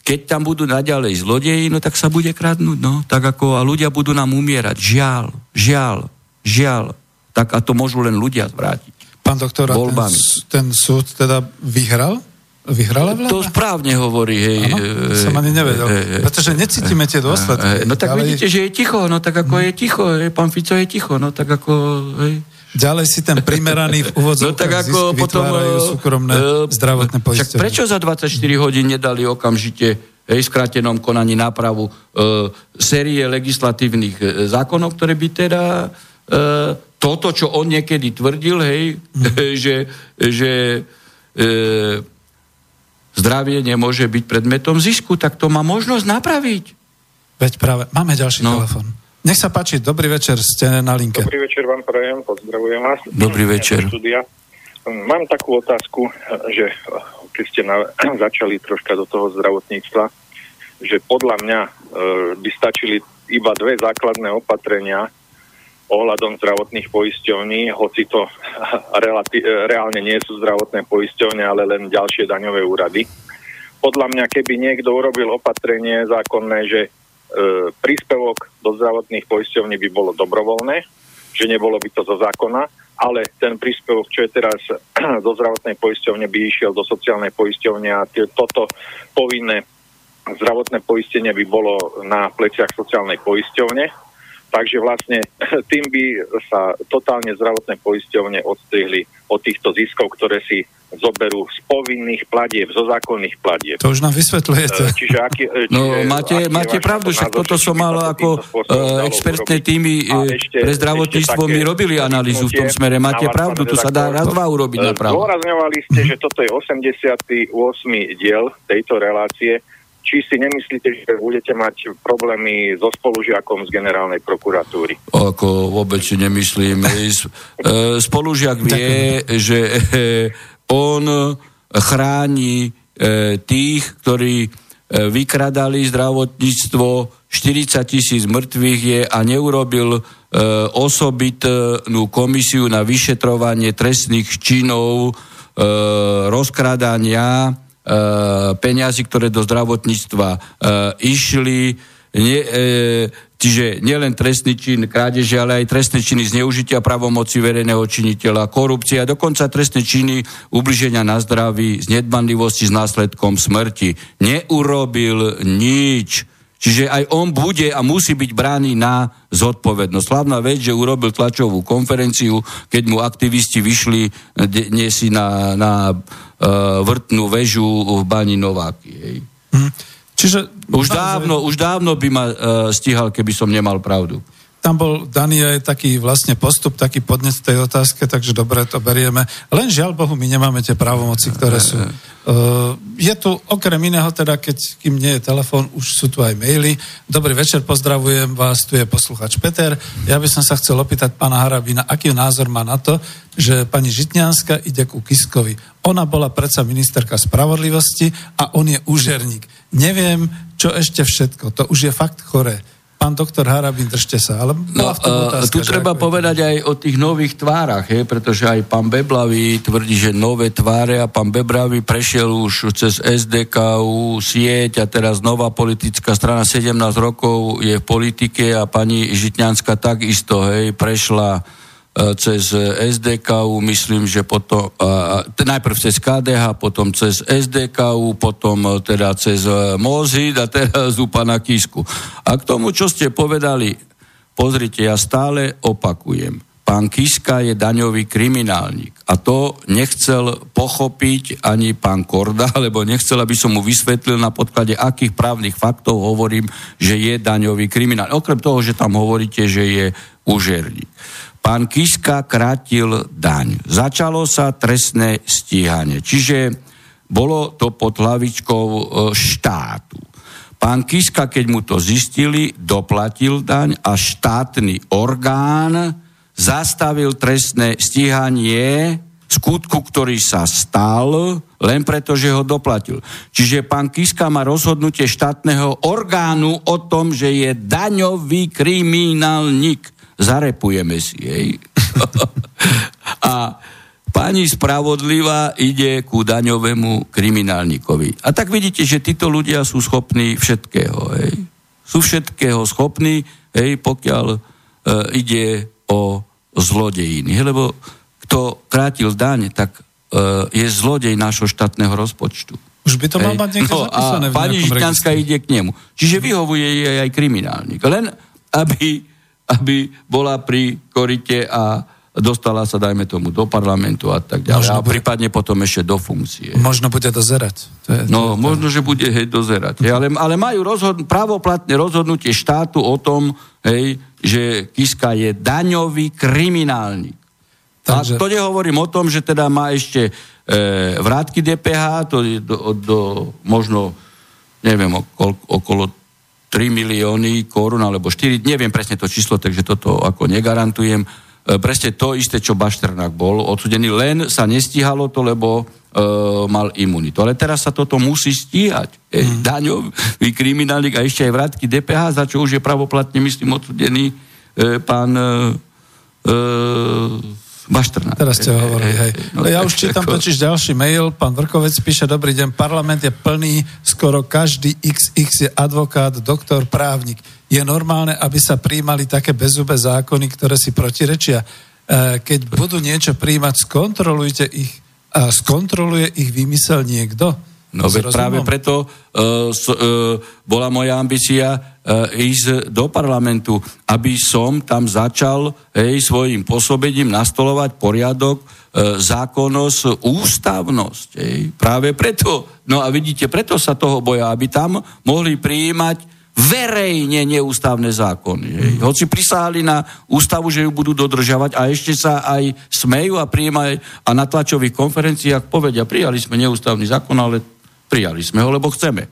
keď tam budú naďalej zlodeji, no tak sa bude kradnúť, no. Tak ako, a ľudia budú nám umierať. Žiaľ, žiaľ, žiaľ. Tak a to môžu len ľudia zvrátiť. Pán doktor, ten, ten súd teda vyhral? vyhrala vláda? To správne hovorí, hej. Ano, to som ani nevedel. Hej, pretože necítime tie dôsledky. No tak ale... vidíte, že je ticho, no tak ako je ticho, hej, pán Fico je ticho, no tak ako, hej. Ďalej si ten primeraný v úvodzovkách no, tak ako potom, súkromné uh, zdravotné poistenie. prečo za 24 hodín nedali okamžite hej, skrátenom konaní nápravu uh, série legislatívnych uh, zákonov, ktoré by teda uh, toto, čo on niekedy tvrdil, hej, mm. že, že uh, zdravie nemôže byť predmetom zisku, tak to má možnosť napraviť. Veď práve, máme ďalší no. telefon. Nech sa páči, dobrý večer, ste na linke. Dobrý večer vám prajem, pozdravujem vás. Dobrý večer. Studia. Mám takú otázku, že keď ste na, začali troška do toho zdravotníctva, že podľa mňa e, by stačili iba dve základné opatrenia ohľadom zdravotných poisťovní, hoci to relati- e, reálne nie sú zdravotné poisťovne, ale len ďalšie daňové úrady. Podľa mňa, keby niekto urobil opatrenie zákonné, že príspevok do zdravotných poisťovní by bolo dobrovoľné, že nebolo by to zo zákona, ale ten príspevok, čo je teraz do zdravotnej poisťovne, by išiel do sociálnej poisťovne a tie, toto povinné zdravotné poistenie by bolo na pleciach sociálnej poisťovne. Takže vlastne tým by sa totálne zdravotné poisťovne odstrihli od týchto ziskov, ktoré si zoberú z povinných platieb, zo zákonných platieb. To už nám vysvetľujete. E, čiže aký, e, no, čiže, no, máte, aký máte pravdu, že toto som mal ako uh, expertné týmy pre zdravotníctvo, my robili analýzu v tom smere. Máte pravdu, tu sa dá raz, dva urobiť napravo. Zdôrazňovali ste, že toto je 88. diel tejto relácie či si nemyslíte, že budete mať problémy so spolužiakom z generálnej prokuratúry? Ako vôbec si nemyslím. E, spolužiak vie, že e, on chráni e, tých, ktorí vykradali zdravotníctvo, 40 tisíc mŕtvych je a neurobil osobitnú komisiu na vyšetrovanie trestných činov rozkradania peniazy, ktoré do zdravotníctva e, išli. Nie, e, čiže nielen trestný čin krádeže, ale aj trestné činy zneužitia pravomoci verejného činiteľa, korupcia, dokonca trestné činy ubliženia na zdraví, z nedbanlivosti s následkom smrti. Neurobil nič. Čiže aj on bude a musí byť brány na zodpovednosť. Slavná vec, že urobil tlačovú konferenciu, keď mu aktivisti vyšli dnes na, na uh, vrtnú väžu v Bani Nováky. Hej. Hm. Čiže... Už dávno, už dávno by ma uh, stíhal, keby som nemal pravdu tam bol daný aj taký vlastne postup, taký podnet v tej otázke, takže dobre to berieme. Len žiaľ Bohu, my nemáme tie právomoci, ktoré sú. Uh, je tu okrem iného, teda keď kým nie je telefón, už sú tu aj maily. Dobrý večer, pozdravujem vás, tu je posluchač Peter. Ja by som sa chcel opýtať pána Harabina, aký názor má na to, že pani Žitňanská ide ku Kiskovi. Ona bola predsa ministerka spravodlivosti a on je úžerník. Neviem, čo ešte všetko. To už je fakt choré pán doktor Harabin, držte sa. Ale no, otázka, tu treba povedať aj o tých nových tvárach, je, pretože aj pán Beblavý tvrdí, že nové tváre a pán Beblavý prešiel už cez SDKU, sieť a teraz nová politická strana, 17 rokov je v politike a pani Žitňanská takisto, hej, prešla E, cez SDKU, myslím, že potom, najprv cez KDH, potom cez SDKU, potom uh, teda cez uh, MOZID a teraz u pana Kisku. A k tomu, čo ste povedali, pozrite, ja stále opakujem. Pán Kiska je daňový kriminálnik. A to nechcel pochopiť ani pán Korda, lebo nechcel, aby som mu vysvetlil na podklade akých právnych faktov hovorím, že je daňový kriminálnik. Okrem toho, že tam hovoríte, že je užerník pán Kiska krátil daň. Začalo sa trestné stíhanie, čiže bolo to pod hlavičkou e, štátu. Pán Kiska, keď mu to zistili, doplatil daň a štátny orgán zastavil trestné stíhanie skutku, ktorý sa stal, len preto, že ho doplatil. Čiže pán Kiska má rozhodnutie štátneho orgánu o tom, že je daňový kriminálnik zarepujeme si jej. a pani spravodlivá ide ku daňovému kriminálnikovi. A tak vidíte, že títo ľudia sú schopní všetkého. Hej. Sú všetkého schopní, hej, pokiaľ e, ide o zlodejiny. Hej, lebo kto krátil daň, tak e, je zlodej nášho štátneho rozpočtu. Už by to mal mať niekto no, zapísané a pani Žitňanská ide k nemu. Čiže vyhovuje jej aj kriminálnik. Len aby, aby bola pri korite a dostala sa, dajme tomu, do parlamentu a tak ďalej. Možno a bude, prípadne potom ešte do funkcie. Možno bude dozerať. To je, no, to, možno, že bude hej, dozerať. Hej, ale, ale majú rozhod, pravoplatné rozhodnutie štátu o tom, hej, že Kiska je daňový kriminálnik. Takže... A to nehovorím o tom, že teda má ešte e, vrátky DPH, to je do, do možno, neviem, okolo, okolo 3 milióny korún alebo 4, neviem presne to číslo, takže toto ako negarantujem E, presne to isté, čo Bašternák bol odsudený, len sa nestíhalo to, lebo e, mal imunitu. Ale teraz sa toto musí stíhať. E, mm. Daňový kriminálnik a ešte aj vrátky DPH, za čo už je pravoplatne, myslím, odsudený e, pán e, Baštrnák. Teraz ste hovorili, hej. No, ja už čítam totiž ďalší mail. Pán Vrkovec píše, dobrý deň, parlament je plný, skoro každý XX je advokát, doktor, právnik. Je normálne, aby sa príjmali také bezúbe zákony, ktoré si protirečia. E, keď budú niečo príjmať, skontrolujte ich. A skontroluje ich vymysel niekto? No veď práve preto uh, s, uh, bola moja ambícia uh, ísť do parlamentu, aby som tam začal hej, svojim pôsobením nastolovať poriadok, uh, zákonnosť, ústavnosť. Hej. Práve preto, no a vidíte, preto sa toho boja, aby tam mohli prijímať verejne neústavné zákony. Hej. Hoci prisahali na ústavu, že ju budú dodržavať a ešte sa aj smejú a prijímajú a na tlačových konferenciách povedia, prijali sme neústavný zákon, ale Prijali sme ho, lebo chceme.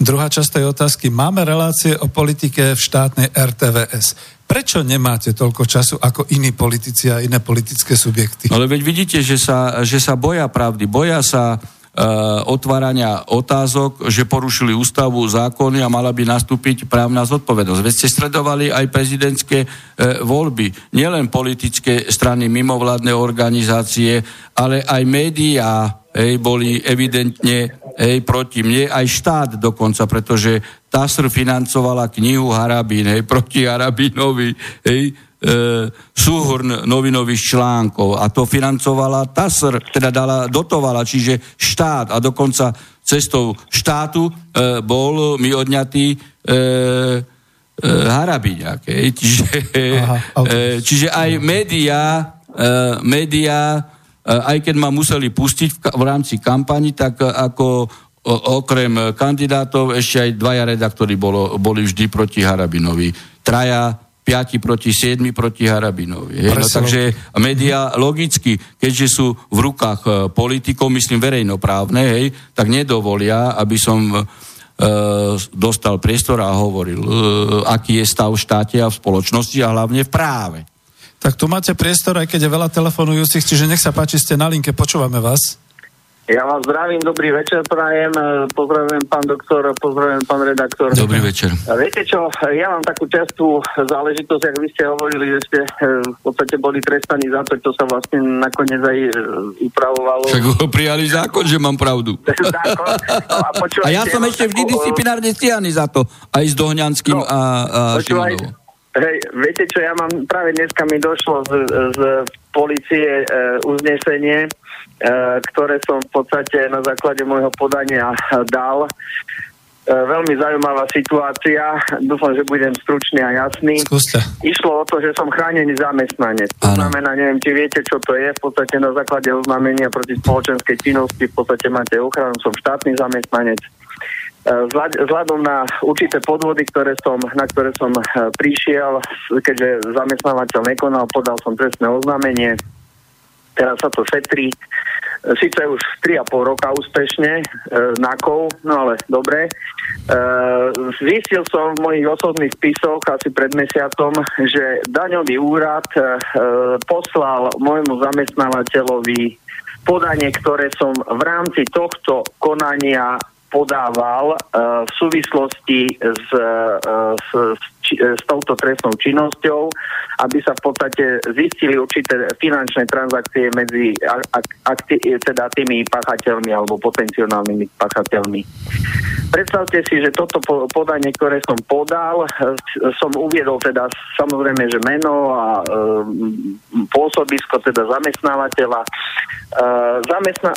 Druhá časť tej otázky. Máme relácie o politike v štátnej RTVS. Prečo nemáte toľko času ako iní politici a iné politické subjekty? No ale veď vidíte, že sa, že sa boja pravdy. Boja sa uh, otvárania otázok, že porušili ústavu, zákony a mala by nastúpiť právna zodpovednosť. Veď ste sledovali aj prezidentské uh, voľby. Nielen politické strany, mimovládne organizácie, ale aj médiá hej, boli evidentne hej, proti mne, aj štát dokonca, pretože TASR financovala knihu Harabín, hej, proti Harabínovi, hej, e, súhrn novinových článkov a to financovala TASR, teda dala, dotovala, čiže štát a dokonca cestou štátu e, bol mi odňatý e, e, Harabiňák. Čiže, Aha, okay. e, čiže aj médiá, e, médiá aj keď ma museli pustiť v rámci kampani, tak eh, ako okrem kandidátov ešte aj dvaja redaktori bolo, boli vždy proti Harabinovi. Traja, piati proti siedmi proti Harabinovi. No, takže médiá logicky, keďže sú v rukách eh, politikov, myslím verejnoprávne, hej, tak nedovolia, aby som e, dostal priestor a hovoril, e, aký je stav v štáte a v spoločnosti a hlavne v práve. Tak tu máte priestor, aj keď je veľa telefonujúcich, čiže nech sa páči, ste na linke, počúvame vás. Ja vás zdravím, dobrý večer prajem, e, pozdravujem pán doktor, pozdravujem pán redaktor. Dobrý večer. Viete čo, ja mám takú častú záležitosť, ak vy ste hovorili, že ste e, v podstate boli trestaní za to, čo sa vlastne nakoniec aj e, upravovalo. Však ho prijali zákon, že mám pravdu. zákon. No a, a ja som ešte vždy disciplinárne stíhaný za to, aj s Dohňanským no, a, a Šimonovom. Hej, viete čo, ja mám, práve dneska mi došlo z, z policie e, uznesenie, e, ktoré som v podstate na základe môjho podania dal. E, veľmi zaujímavá situácia, dúfam, že budem stručný a jasný. Skúste. Išlo o to, že som chránený zamestnanec. To znamená, neviem, či viete, čo to je, v podstate na základe oznámenia proti spoločenskej činnosti, v podstate máte ochranu, som štátny zamestnanec Vzhľadom na určité podvody, ktoré som, na ktoré som eh, prišiel, keďže zamestnávateľ nekonal, podal som trestné oznámenie, teraz sa to šetrí. Sice už 3,5 roka úspešne, znakov, no ale dobre. E, zistil som v mojich osobných spisoch asi pred mesiacom, že daňový úrad poslal môjmu zamestnávateľovi podanie, ktoré som v rámci tohto konania podával uh, v súvislosti s, uh, s, či, s touto trestnou činnosťou, aby sa v podstate zistili určité finančné transakcie medzi ak, ak, teda tými pachateľmi alebo potenciálnymi pachateľmi. Predstavte si, že toto podanie, ktoré som podal, som uviedol teda samozrejme, že meno a um, pôsobisko, teda zamestnávateľa. Zamestna,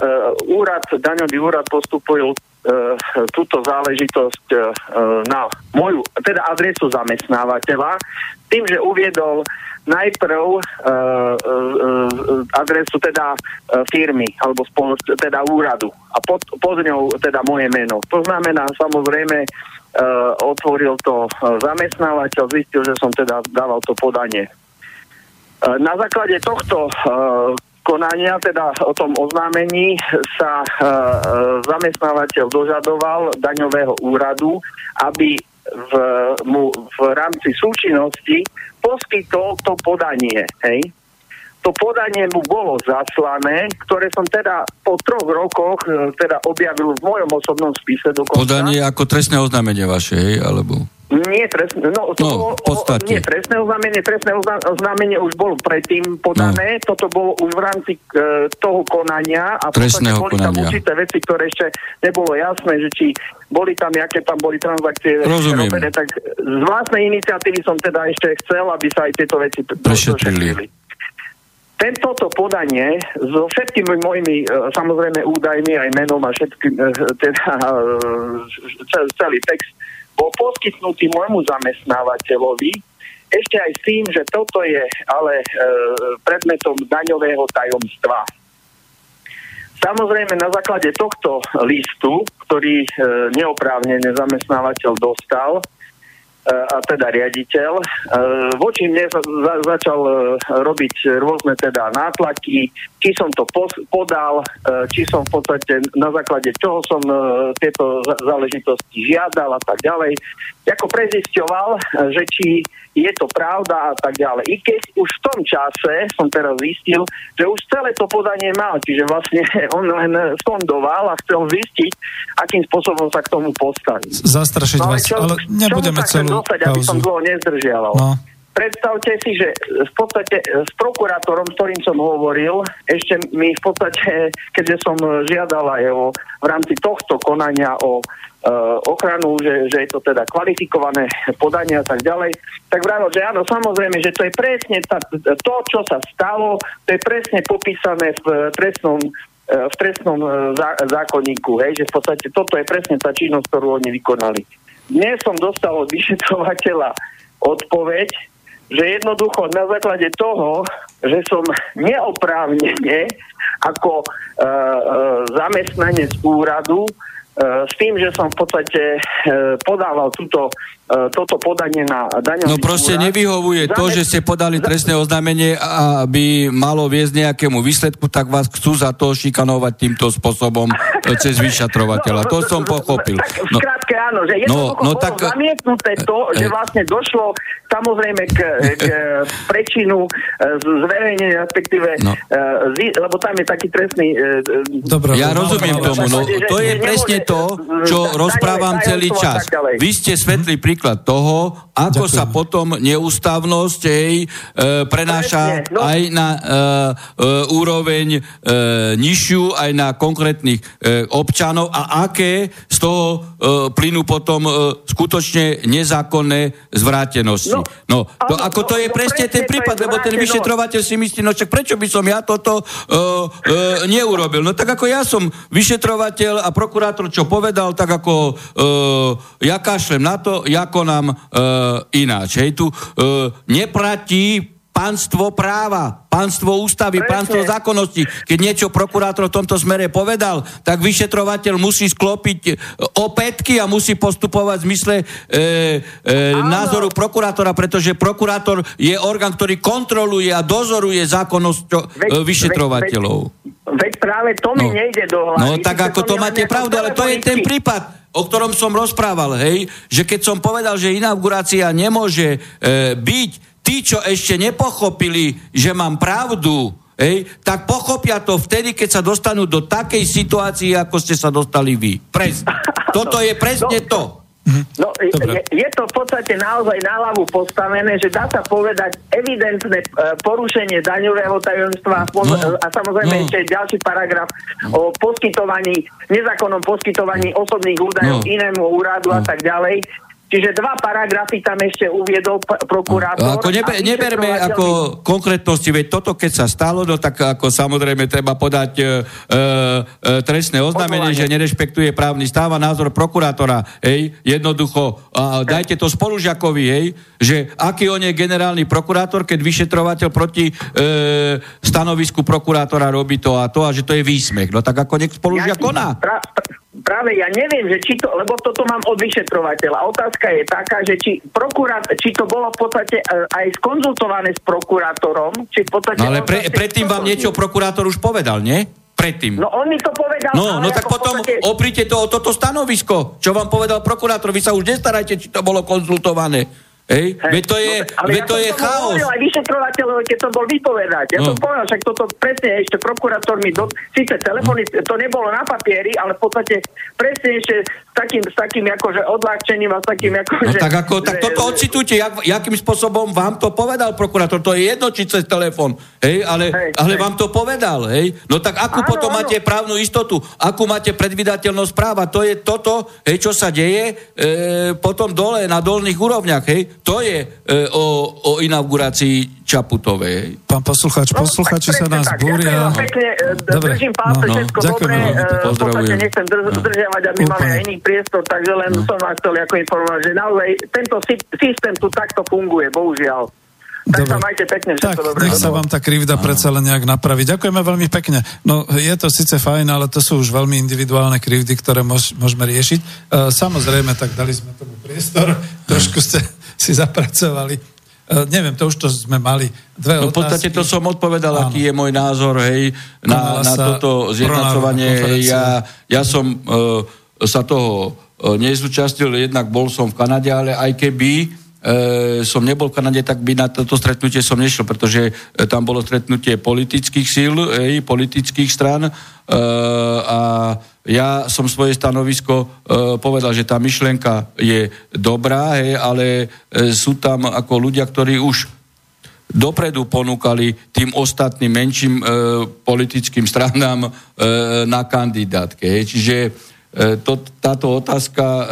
úrad, daňový úrad postupuje túto záležitosť na moju, teda adresu zamestnávateľa, tým, že uviedol najprv uh, uh, adresu teda firmy alebo spoloč, teda úradu a pod, pod ňou teda moje meno. To znamená samozrejme otvoril to zamestnávateľ, zistil, že som teda dával to podanie. Na základe tohto konania, teda o tom oznámení sa uh, zamestnávateľ dožadoval daňového úradu, aby v, mu v rámci súčinnosti poskytol to podanie, hej. To podanie mu bolo zaslané, ktoré som teda po troch rokoch e, teda objavil v mojom osobnom spise dokonca. Podanie ako trestné oznámenie vaše, hej, alebo? Nie trestné, no, to no bolo, v podstate. nie trestné oznámenie, trestné oznámenie už bolo predtým podané, no. toto bolo už v rámci uh, toho konania a Trestného boli konania. tam určité veci, ktoré ešte nebolo jasné, že či boli tam, aké tam boli transakcie Rozumiem. robené, tak z vlastnej iniciatívy som teda ešte chcel, aby sa aj tieto veci Prešetrili. Tento to podanie so všetkými mojimi e, samozrejme údajmi, aj menom a všetkým, e, teda e, celý text bol poskytnutý môjmu zamestnávateľovi, ešte aj s tým, že toto je ale e, predmetom daňového tajomstva. Samozrejme na základe tohto listu, ktorý e, neoprávnene zamestnávateľ dostal, a teda riaditeľ. E, voči mne za, začal e, robiť rôzne teda nátlaky, či som to pos, podal, e, či som v podstate na základe čoho som tieto záležitosti žiadal a tak ďalej. Ako prezisťoval, že či je to pravda a tak ďalej. I keď už v tom čase som teraz zistil, že už celé to podanie mal, čiže vlastne on len sondoval a chcel zistiť, akým spôsobom sa k tomu postaví. Zastrašiť no, vás, čo, ale nebudeme celú dostať, aby som dlho nezdržiaval. No. Predstavte si, že v podstate s prokurátorom, s ktorým som hovoril, ešte mi v podstate, keďže som žiadala jeho v rámci tohto konania o uh, ochranu, že, že je to teda kvalifikované podanie a tak ďalej, tak vravil, že áno, samozrejme, že to je presne ta, to, čo sa stalo, to je presne popísané v trestnom v trestnom zákonníku, hej, že v podstate toto je presne tá činnosť, ktorú oni vykonali. Dnes som dostal od vyšetrovateľa odpoveď, že jednoducho na základe toho, že som neoprávnene ako uh, uh, zamestnanec úradu s tým, že som v podstate podával túto, toto podanie na daňový No proste úrad. nevyhovuje to, že ste podali trestné oznámenie a by malo viesť nejakému výsledku, tak vás chcú za to šikanovať týmto spôsobom cez vyšatrovateľa. To som pochopil. No, krátke áno, že no, no, tak, zamietnuté to, že vlastne došlo samozrejme k, k prečinu zverejnenia, respektíve, no. lebo tam je taký trestný... Dobre, ja rozumiem tomu, no to je presne to, čo rozprávam celý čas. Vy ste svetlý príklad toho, ako Ďakujem. sa potom neústavnosť hej, e, prenáša no. aj na e, e, úroveň e, nižšiu, aj na konkrétnych e, občanov a aké z toho e, plynú potom e, skutočne nezákonné zvrátenosti. No, no to, áno, ako to no, je no, presne ten prípad, lebo ten vyšetrovateľ si myslí, no čak prečo by som ja toto e, e, neurobil? No tak ako ja som vyšetrovateľ a prokurátor, čo povedal, tak ako e, ja kašlem na to, ja konám e, ináč. Hej, tu e, nepratí pánstvo práva, pánstvo ústavy, Presne. pánstvo zákonnosti. Keď niečo prokurátor v tomto smere povedal, tak vyšetrovateľ musí sklopiť e, opätky a musí postupovať v zmysle e, e, názoru prokurátora, pretože prokurátor je orgán, ktorý kontroluje a dozoruje zákonnosť e, veď, vyšetrovateľov. Veď, veď práve to mi no. nejde do hlavy. No tak ako to máte pravdu, ale to je ten prípad o ktorom som rozprával, hej, že keď som povedal, že inaugurácia nemôže e, byť, tí, čo ešte nepochopili, že mám pravdu, hej, tak pochopia to vtedy, keď sa dostanú do takej situácii, ako ste sa dostali vy. Presne. Toto je presne no, to. Mhm. No, je, je to v podstate naozaj na hlavu postavené, že dá sa povedať evidentné uh, porušenie daňového tajomstva no, a samozrejme no. ešte ďalší paragraf o poskytovaní, nezákonnom poskytovaní osobných údajov no. inému úradu no. a tak ďalej. Čiže dva paragrafy tam ešte uviedol p- prokurátor. Ako nebe, neberme ako konkrétnosti, veď toto keď sa stalo, no tak ako samozrejme treba podať e, e, trestné oznámenie, že nerešpektuje právny stav a názor prokurátora. Hej, jednoducho, a dajte to spolužiakovi, hej, že aký on je generálny prokurátor, keď vyšetrovateľ proti e, stanovisku prokurátora robí to a to a že to je výsmech. No tak ako nech spolužiak koná. Práve ja neviem, že či to, lebo toto mám od vyšetrovateľa. Otázka je taká, že či, prokurát, či to bolo v podstate e, aj skonzultované s prokurátorom, či v podstate... No ale pre, predtým vám niečo prokurátor už povedal, nie? Predtým. No on mi to povedal. No, no tak potom podstate... opríte to o toto stanovisko, čo vám povedal prokurátor. Vy sa už nestarajte, či to bolo konzultované. Hej, veď to je, no, ale ja to je chaos. aj vyšetrovateľovi, keď som bol vypovedať. Ja no. som povedal, však toto presne ešte prokurátor mi, do, síce telefóny, to nebolo na papieri, ale v podstate presne ešte s takým, s takým akože odľahčením a s takým akože... No tak ako, že, tak toto ocitujte, jak, jakým spôsobom vám to povedal prokurátor. To je jedno, či cez telefón, hej, ale, hej, ale hej. vám to povedal, hej. No tak akú áno, potom áno. máte právnu istotu, akú máte predvydateľnosť práva, to je toto, hej, čo sa deje e, potom dole, na dolných úrovniach, hej to je e, o, o inaugurácii Čaputovej. Pán poslucháč, no, poslucháči sa nás tak, búria. Pekne, e, dobre, držím palce, no, všetko no, dobre. E, v podstate nechcem drž, no. zdržiavať, aby Úplne. mali aj iný priestor, takže len no. som vás chcel ako informovať, že naozaj tento systém tu takto funguje, bohužiaľ. Tak Dobre. sa majte pekne, tak, dobre. nech sa vám tá krivda predsa len nejak napraví. Ďakujeme veľmi pekne. No, je to síce fajn, ale to sú už veľmi individuálne krivdy, ktoré môž, môžeme riešiť. Uh, samozrejme, tak dali sme tomu priestor. Trošku ste si zapracovali. Uh, neviem, to už to sme mali dve no, v podstate to som odpovedal, Áno. aký je môj názor, hej, na, na toto zjednacovanie. Ja, ja som uh, sa toho uh, nezúčastnil, jednak bol som v Kanade, ale aj keby e, som nebol v Kanade, tak by na toto stretnutie som nešiel, pretože tam bolo stretnutie politických síl, ej, politických stran e, a ja som svoje stanovisko e, povedal, že tá myšlienka je dobrá, hej, ale e, sú tam ako ľudia, ktorí už dopredu ponúkali tým ostatným menším e, politickým stranám e, na kandidátke. Hej. Čiže e, to, táto otázka e,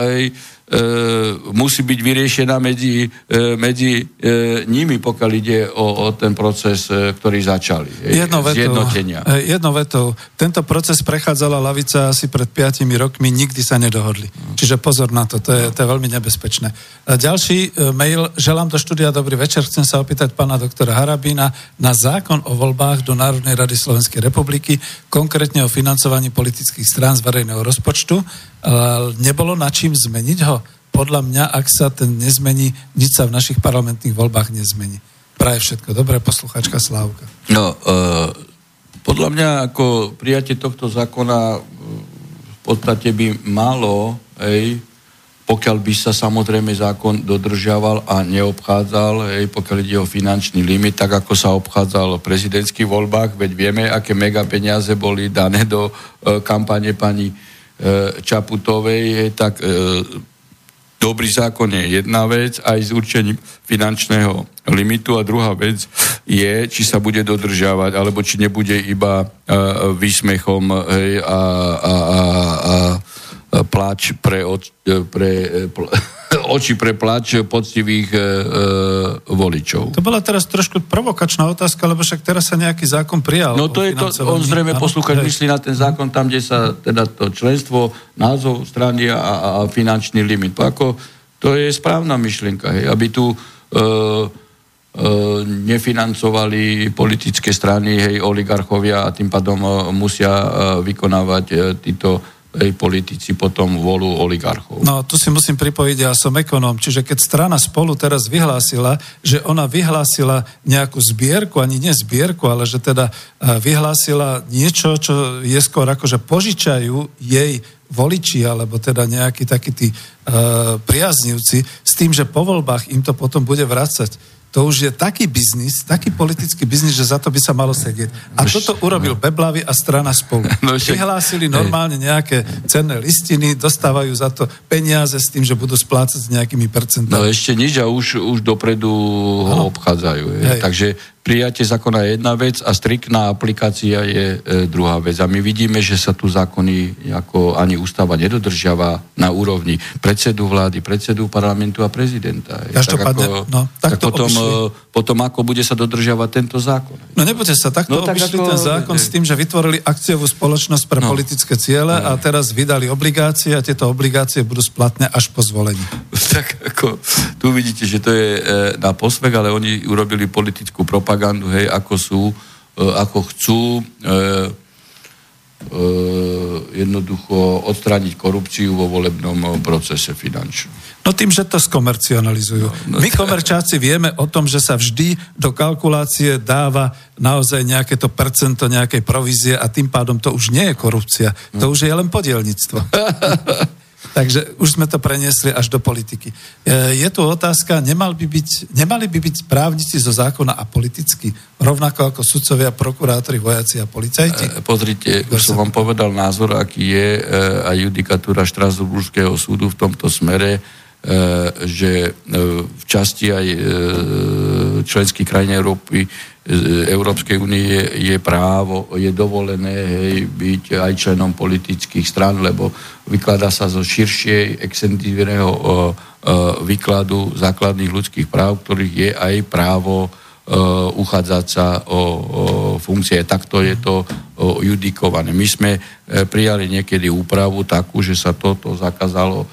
musí byť vyriešená medzi, e, medzi e, nimi, pokiaľ ide o, o ten proces, e, ktorý začali. Jedno vetou, e, jedno vetou. Tento proces prechádzala lavica asi pred 5 rokmi, nikdy sa nedohodli. Čiže pozor na to, to je, to je veľmi nebezpečné. A ďalší e, mail, želám do štúdia, dobrý večer, chcem sa opýtať pána doktora Harabína na zákon o voľbách do Národnej rady Slovenskej republiky, konkrétne o financovaní politických strán z verejného rozpočtu. Nebolo na čím zmeniť ho? Podľa mňa, ak sa ten nezmení, nič sa v našich parlamentných voľbách nezmení. Praje všetko. Dobré, posluchačka Slávka. No, uh, podľa mňa ako prijatie tohto zákona v podstate by malo, ej, pokiaľ by sa samozrejme zákon dodržiaval a neobchádzal, ej, pokiaľ ide o finančný limit, tak ako sa obchádzal v prezidentských voľbách, veď vieme, aké mega peniaze boli dané do uh, kampane pani E, Čaputovej, tak e, dobrý zákon je jedna vec, aj s určením finančného limitu. A druhá vec je, či sa bude dodržiavať, alebo či nebude iba e, výsmechom hej, a, a, a, a pláč pre, pre pl- oči pre plač poctivých e, e, voličov. To bola teraz trošku provokačná otázka, lebo však teraz sa nejaký zákon prijal. No to je to, on zrejme poslúchať myslí na ten zákon tam, kde sa teda to členstvo, názov strany a, a, finančný limit. To, ako, to je správna myšlienka, hej, aby tu e, e, nefinancovali politické strany, hej, oligarchovia a tým pádom e, musia e, vykonávať títo aj politici potom volú oligarchov. No, tu si musím pripojiť, ja som ekonóm, čiže keď strana spolu teraz vyhlásila, že ona vyhlásila nejakú zbierku, ani nie zbierku, ale že teda vyhlásila niečo, čo je skôr ako, že požičajú jej voliči, alebo teda nejakí takí tí uh, priaznivci, s tým, že po voľbách im to potom bude vrácať to už je taký biznis, taký politický biznis, že za to by sa malo sedieť. A toto urobil Beblavy a strana spolu. No, Vyhlásili normálne nejaké cenné listiny, dostávajú za to peniaze s tým, že budú splácať s nejakými percentami. No ešte nič a už, už dopredu ho obchádzajú. Je. Takže prijatie zákona je jedna vec a striktná aplikácia je e, druhá vec. A my vidíme, že sa tu zákony ako ani ústava nedodržiava na úrovni predsedu vlády, predsedu parlamentu a prezidenta. Každopádne, tak, ako, no, tak to potom, e, potom ako bude sa dodržiavať tento zákon. No nebude sa, takto no, tak obišli ako, ten zákon s tým, že vytvorili akciovú spoločnosť pre no, politické ciele no. a teraz vydali obligácie a tieto obligácie budú splatné až po zvolení. Tak ako, tu vidíte, že to je e, na posvek, ale oni urobili politickú propagandu propagandu, hej, ako sú, e, ako chcú e, e, jednoducho odstrániť korupciu vo volebnom procese finančnom. No tým, že to skomercionalizujú. No, no, My komerčáci vieme o tom, že sa vždy do kalkulácie dáva naozaj nejaké to percento nejakej provízie a tým pádom to už nie je korupcia. To už je len podielnictvo. Takže už sme to preniesli až do politiky. E, je tu otázka, nemal by byť, nemali by byť právnici zo zákona a politicky, rovnako ako sudcovia, prokurátori, vojaci a policajti? E, pozrite, už som vám povedal názor, aký je e, aj judikatúra Štrasburského súdu v tomto smere, že v časti aj členských krajín Európy Európskej únie je, je právo, je dovolené hej, byť aj členom politických strán, lebo vykladá sa zo širšie extenzívneho výkladu základných ľudských práv, ktorých je aj právo uchádzať sa o, o funkcie. Takto je to o, judikované. My sme e, prijali niekedy úpravu takú, že sa toto zakázalo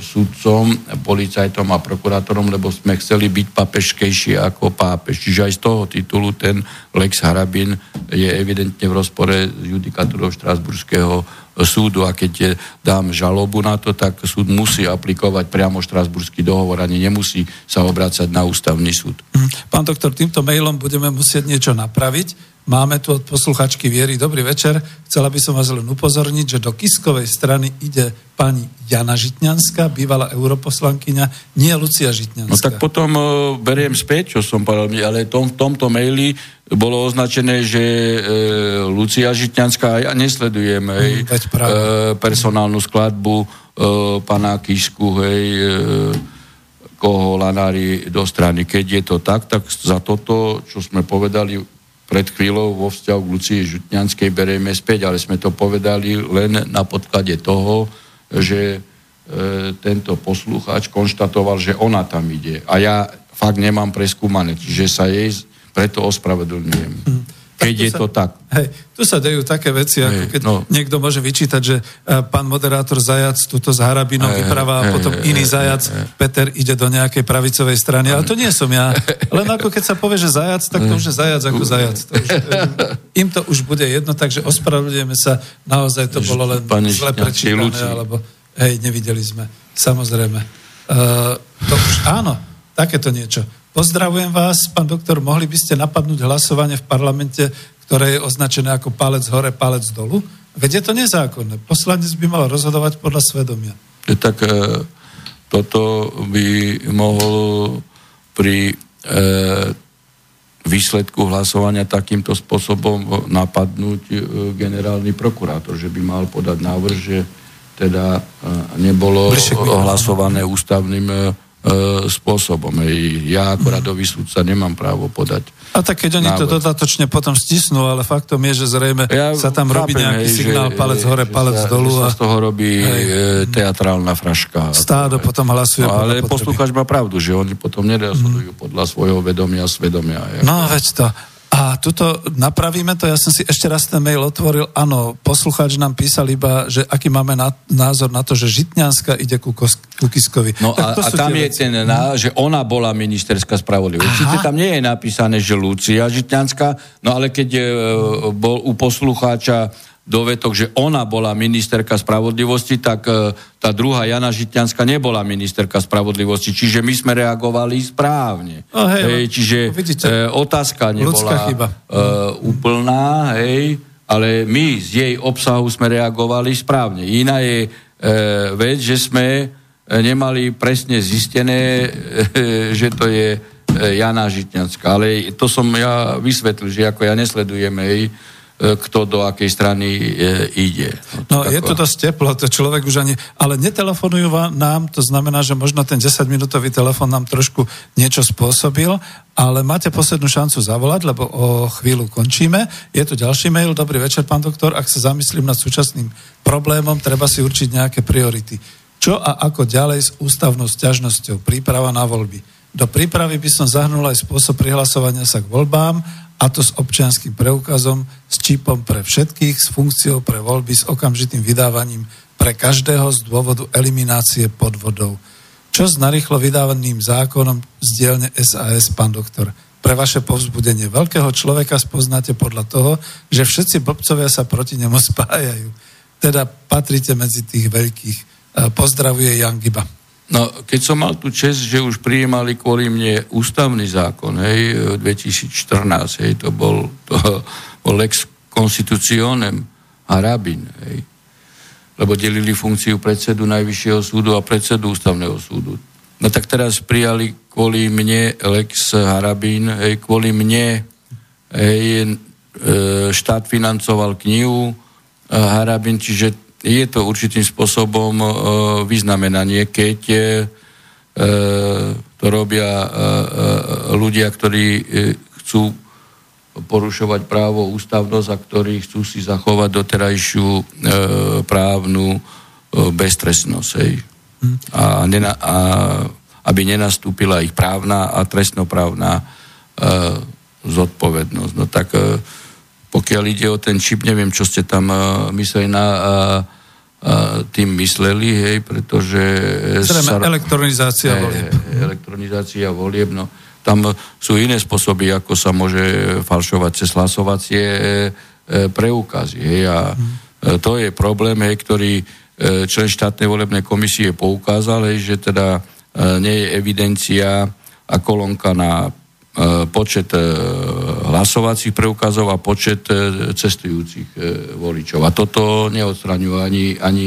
sudcom, policajtom a prokurátorom, lebo sme chceli byť papežskejšie ako pápež. Čiže aj z toho titulu ten Lex Harabin je evidentne v rozpore s judikatúrou Štrasburského súdu a keď dám žalobu na to, tak súd musí aplikovať priamo štrasburský dohovor, ani nemusí sa obrácať na ústavný súd. Mhm. Pán doktor, týmto mailom budeme musieť niečo napraviť. Máme tu od posluchačky Viery. Dobrý večer. Chcela by som vás len upozorniť, že do Kiskovej strany ide pani Jana Žitňanská, bývalá europoslankyňa, nie Lucia Žitňanská. No tak potom uh, beriem späť, čo som povedal, ale tom, v tomto maili bolo označené, že e, Lucia Žitňanská, ja nesledujem hej, mm, e, personálnu skladbu e, pana Kisku, hej, e, koho lanári do strany. Keď je to tak, tak za toto, čo sme povedali pred chvíľou vo vzťahu k Lucii Žutňanskej berieme späť, ale sme to povedali len na podklade toho, že e, tento poslucháč konštatoval, že ona tam ide. A ja fakt nemám preskúmané, čiže sa jej preto ospravedlňujem. Keď je sa, to tak. Hej, tu sa dejú také veci, hej, ako keď no. niekto môže vyčítať, že uh, pán moderátor Zajac túto s Harabinom hej, vypráva a potom hej, iný Zajac, hej, Peter ide do nejakej pravicovej strany, ale to nie som ja. Len ako keď sa povie, že Zajac, tak to už je Zajac ako Zajac. To už, im to už bude jedno, takže ospravedlňujeme sa, naozaj to bolo len Pane zle prečítané, alebo hej, nevideli sme. Samozrejme. Uh, to už áno, takéto niečo. Pozdravujem vás, pán doktor, mohli by ste napadnúť hlasovanie v parlamente, ktoré je označené ako palec hore, palec dolu? Veď je to nezákonné. Poslanec by mal rozhodovať podľa svedomia. Tak e, toto by mohol pri e, výsledku hlasovania takýmto spôsobom napadnúť e, generálny prokurátor, že by mal podať návrh, že teda e, nebolo hlasované ústavným E, spôsobom. Ja ako radový súdca nemám právo podať. A tak keď oni návod. to dodatočne potom stisnú, ale faktom je, že zrejme ja sa tam chápem, robí nejaký hej, signál že, palec hore, palec sa, dolu. A... z toho robí hej. E, teatrálna fraška. Stádo potom hlasuje. No, ale poslucháč má pravdu, že oni potom nerozhodujú mm. podľa svojho vedomia a svedomia. No veď to. A tuto napravíme to, ja som si ešte raz ten mail otvoril. Áno, poslucháč nám písal iba, že aký máme na, názor na to, že Žitňanská ide ku, Kos, ku Kiskovi. No a, a tam je ten, na, že ona bola ministerská spravodlivosť. Sice tam nie je napísané, že Lucia Žitňanská, no ale keď je, bol u poslucháča dovetok, že ona bola ministerka spravodlivosti, tak e, tá druhá Jana Žitňanská nebola ministerka spravodlivosti. Čiže my sme reagovali správne. Oh, hej, hej, čiže vidíte, e, otázka nebola chyba. E, úplná, hej, ale my z jej obsahu sme reagovali správne. Iná je e, vec, že sme e, nemali presne zistené, e, že to je Jana Žitňanská. Ale to som ja vysvetlil, že ako ja nesledujem jej kto do akej strany e, ide. No, no je to dosť teplo, to človek už ani... Ale netelefonujú nám, to znamená, že možno ten 10-minútový telefon nám trošku niečo spôsobil, ale máte poslednú šancu zavolať, lebo o chvíľu končíme. Je tu ďalší mail. Dobrý večer, pán doktor. Ak sa zamyslím nad súčasným problémom, treba si určiť nejaké priority. Čo a ako ďalej s ústavnou sťažnosťou? Príprava na voľby. Do prípravy by som zahrnul aj spôsob prihlasovania sa k voľbám a to s občianským preukazom, s čipom pre všetkých, s funkciou pre voľby, s okamžitým vydávaním pre každého z dôvodu eliminácie podvodov. Čo s narýchlo vydávaným zákonom z dielne SAS, pán doktor? Pre vaše povzbudenie veľkého človeka spoznáte podľa toho, že všetci blbcovia sa proti nemu spájajú. Teda patríte medzi tých veľkých. Pozdravuje Jan Giba. No, keď som mal tu čest, že už prijímali kvôli mne ústavný zákon, hej, 2014, hej, to bol, to bol lex constitutionem a rabin, hej, lebo delili funkciu predsedu Najvyššieho súdu a predsedu Ústavného súdu. No tak teraz prijali kvôli mne Lex Harabín, hej, kvôli mne hej, e, štát financoval knihu Harabín, čiže je to určitým spôsobom e, vyznamenanie, keď e, to robia e, ľudia, ktorí chcú porušovať právo ústavnosť a ktorí chcú si zachovať doterajšiu právnu beztrestnosť. A, nena, a aby nenastúpila ich právna a trestnoprávna zodpovednosť. No tak pokiaľ ide o ten čip, neviem, čo ste tam uh, mysleli na... Uh, tým mysleli, hej, pretože... Zrejme sa, elektronizácia hej, volieb. Elektronizácia volieb, no. Tam sú iné spôsoby, ako sa môže falšovať cez hlasovacie preukazy. Hej, a hmm. to je problém, hej, ktorý člen štátnej volebnej komisie poukázal, hej, že teda nie je evidencia a kolónka na počet e, hlasovacích preukazov a počet e, cestujúcich voličov. A toto neodstraňujú ani, ani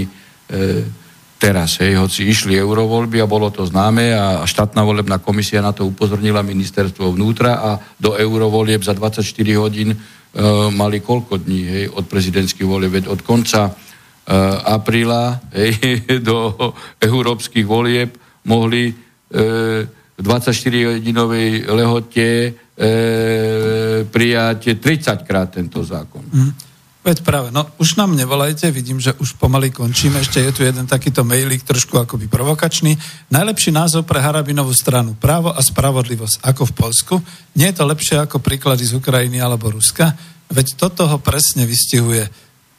teraz, hej, hoci išli eurovoľby a bolo to známe a štátna volebná komisia na to upozornila ministerstvo vnútra a do eurovolieb za 24 hodín e, mali koľko dní hej, od prezidentských volieb, od konca e, apríla hej, do európskych volieb mohli e, 24-hodinovej lehote e, prijať 30 krát tento zákon. Mm. Veď práve, no už nám nevolajte, vidím, že už pomaly končíme, ešte je tu jeden takýto mailík trošku akoby provokačný. Najlepší názov pre Harabinovú stranu, právo a spravodlivosť, ako v Polsku. Nie je to lepšie ako príklady z Ukrajiny alebo Ruska, veď toto ho presne vystihuje.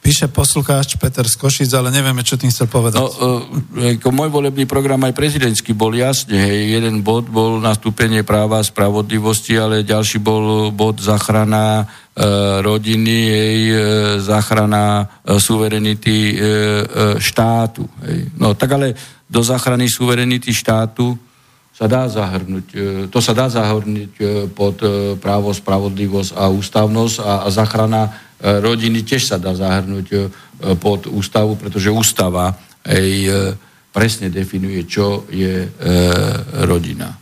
Píše poslucháč Peter z Košic, ale nevieme, čo tým chcel povedať. No, uh, môj volebný program aj prezidentský bol jasne. Hej. Jeden bod bol nastúpenie práva a spravodlivosti, ale ďalší bol bod zachrana uh, rodiny, hej, uh, zachrana uh, suverenity uh, uh, štátu. Hej. No tak ale do zachrany suverenity štátu sa dá zahrnúť, to sa dá zahrnúť pod právo, spravodlivosť a ústavnosť a, a zachrana rodiny tiež sa dá zahrnúť e, pod ústavu, pretože ústava aj e, presne definuje, čo je e, rodina.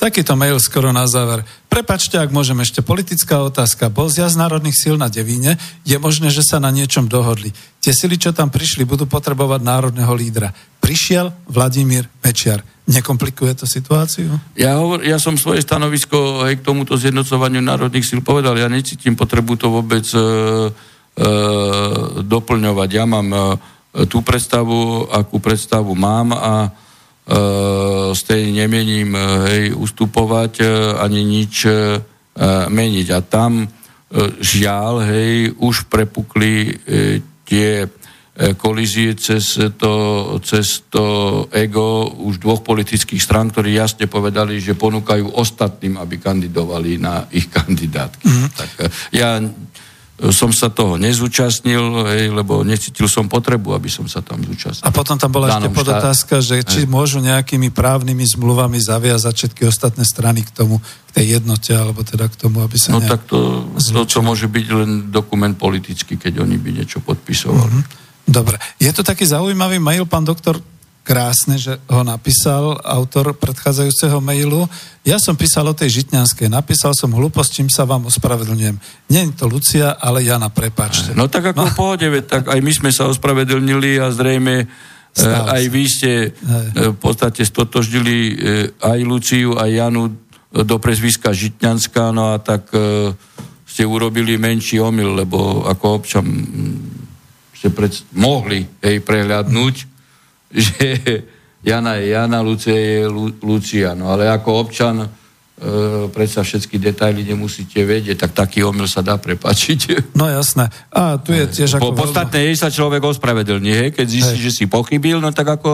Takýto mail skoro na záver. Prepačte, ak môžem ešte politická otázka. Bol zjazd národných síl na Devíne, je možné, že sa na niečom dohodli. Tie sily, čo tam prišli, budú potrebovať národného lídra. Prišiel Vladimír Mečiar. Nekomplikuje to situáciu? Ja, hovor, ja som svoje stanovisko aj k tomuto zjednocovaniu národných síl povedal. Ja necítim potrebu to vôbec e, e, doplňovať. Ja mám e, tú predstavu, akú predstavu mám a z tej nemením e, hej, ustupovať e, ani nič meniť. A tam žiaľ, hej, už prepukli tie kolízie cez to, cez to ego už dvoch politických strán, ktorí jasne povedali, že ponúkajú ostatným, aby kandidovali na ich kandidátky. Mm. Tak ja som sa toho nezúčastnil, hej, lebo necítil som potrebu, aby som sa tam zúčastnil. A potom tam bola ešte podotázka, že či hej. môžu nejakými právnymi zmluvami zaviazať všetky ostatné strany k tomu, k tej jednote, alebo teda k tomu, aby sa No tak to, to, to môže byť len dokument politický, keď oni by niečo podpisovali. Mm-hmm. Dobre. Je to taký zaujímavý mail, pán doktor, krásne, že ho napísal autor predchádzajúceho mailu. Ja som písal o tej Žitňanskej. Napísal som hlúposť, čím sa vám ospravedlňujem. Nie je to Lucia, ale Jana, prepáčte. No tak ako no. v pohode, tak aj my sme sa ospravedlnili a zrejme Stále. aj vy ste v podstate stotožnili aj Luciu, aj Janu do prezviska Žitňanská, no a tak ste urobili menší omyl, lebo ako občan ste pred, mohli hej, prehľadnúť, že Jana je Jana, Lucia je Lu, Lucia. No ale ako občan e, predsa všetky detaily nemusíte vedieť, tak taký omyl sa dá prepačiť. No jasné. A tu je tiež ako... Po, podstatné je sa človek ospravedlní, hej? keď zistí, hej. že si pochybil, no tak ako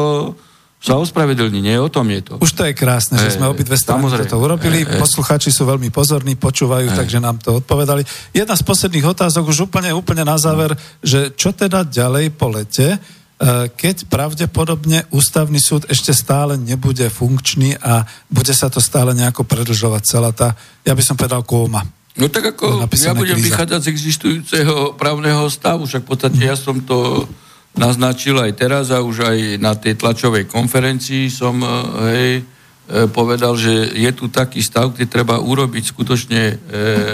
sa ospravedlní, nie o tom je to. Už to je krásne, že sme obidve strany to urobili. E, Poslucháči sú veľmi pozorní, počúvajú, e. takže nám to odpovedali. Jedna z posledných otázok už úplne, úplne na záver, že čo teda ďalej po lete, keď pravdepodobne ústavný súd ešte stále nebude funkčný a bude sa to stále nejako predlžovať celá tá, ja by som povedal, kóma. No tak ako ja budem kríza. vychádzať z existujúceho právneho stavu, však v podstate ja som to naznačil aj teraz a už aj na tej tlačovej konferencii som e, hej, e, povedal, že je tu taký stav, kde treba urobiť skutočne e,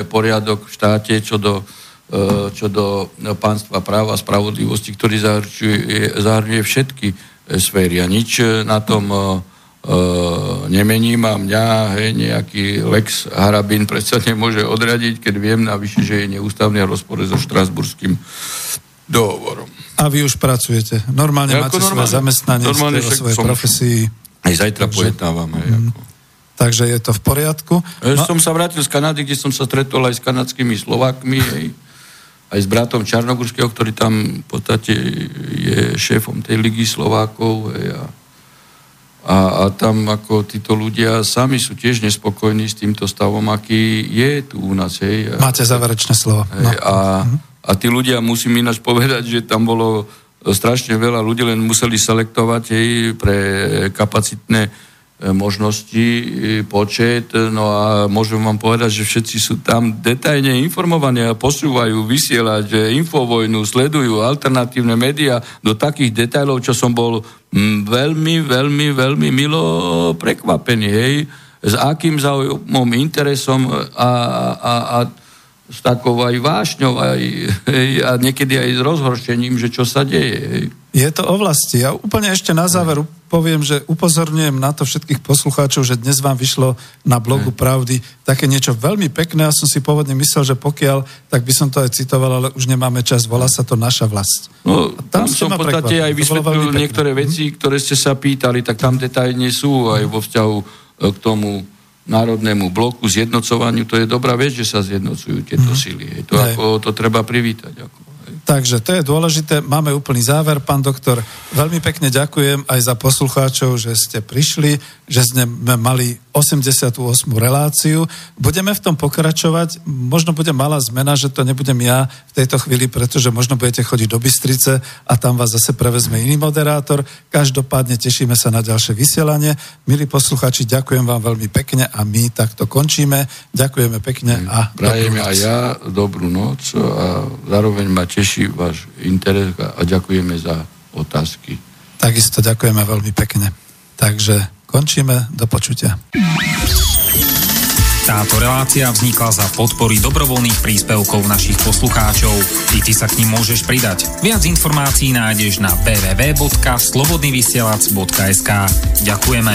poriadok v štáte čo do, e, čo do pánstva práva a spravodlivosti, ktorý zahrňuje, zahrňuje všetky e, sféry a nič na tom e, nemením a mňa hej, nejaký Lex Harabin predsa nemôže odradiť, keď viem navyše, že je neústavný rozpore so štrasburským dohovorom. A vy už pracujete. Normálne ja, máte normálne, svoje zamestnanie, normálne ste vo svojej profesii. Aj zajtra takže, pojetávam. Aj, mm, ako. Takže je to v poriadku. No, som sa vrátil z Kanady, kde som sa stretol aj s kanadskými Slovákmi, aj, aj s bratom Čarnogurského, ktorý tam v podstate je šéfom tej ligy Slovákov. Aj, a, a, a tam ako títo ľudia sami sú tiež nespokojní s týmto stavom, aký je tu u nás. Hej. Máte záverečné slovo. No. A, mm-hmm a tí ľudia, musím ináč povedať, že tam bolo strašne veľa ľudí, len museli selektovať jej pre kapacitné e, možnosti, e, počet, no a môžem vám povedať, že všetci sú tam detajne informovaní a posúvajú vysielať infovojnu, sledujú alternatívne médiá do takých detajlov, čo som bol veľmi, veľmi, veľmi milo prekvapený, hej, s akým záujmom, interesom a, a, a s takou aj vášňou aj, hej, a niekedy aj s rozhorčením, že čo sa deje. Hej. Je to o vlasti. Ja úplne ešte na záver poviem, že upozorňujem na to všetkých poslucháčov, že dnes vám vyšlo na blogu Hej. Pravdy také niečo veľmi pekné. Ja som si pôvodne myslel, že pokiaľ, tak by som to aj citoval, ale už nemáme čas. Volá sa to Naša vlast. No, tam, tam som v podstate aj vysvetlil niektoré veci, ktoré ste sa pýtali, tak tam detailne sú aj vo vzťahu e, k tomu národnému bloku, zjednocovaniu, to je dobrá vec, že sa zjednocujú tieto mm. sily. To, ako, to treba privítať. Ako. Takže to je dôležité. Máme úplný záver, pán doktor. Veľmi pekne ďakujem aj za poslucháčov, že ste prišli, že sme mali 88. reláciu. Budeme v tom pokračovať. Možno bude malá zmena, že to nebudem ja v tejto chvíli, pretože možno budete chodiť do Bystrice a tam vás zase prevezme iný moderátor. Každopádne tešíme sa na ďalšie vysielanie. Milí poslucháči, ďakujem vám veľmi pekne a my takto končíme. Ďakujeme pekne a Prajem aj ja dobrú noc a zároveň ma teší teší váš interes a ďakujeme za otázky. Takisto ďakujeme veľmi pekne. Takže končíme, do počutia. Táto relácia vznikla za podpory dobrovoľných príspevkov našich poslucháčov. I ty sa k ním môžeš pridať. Viac informácií nájdeš na www.slobodnyvysielac.sk Ďakujeme.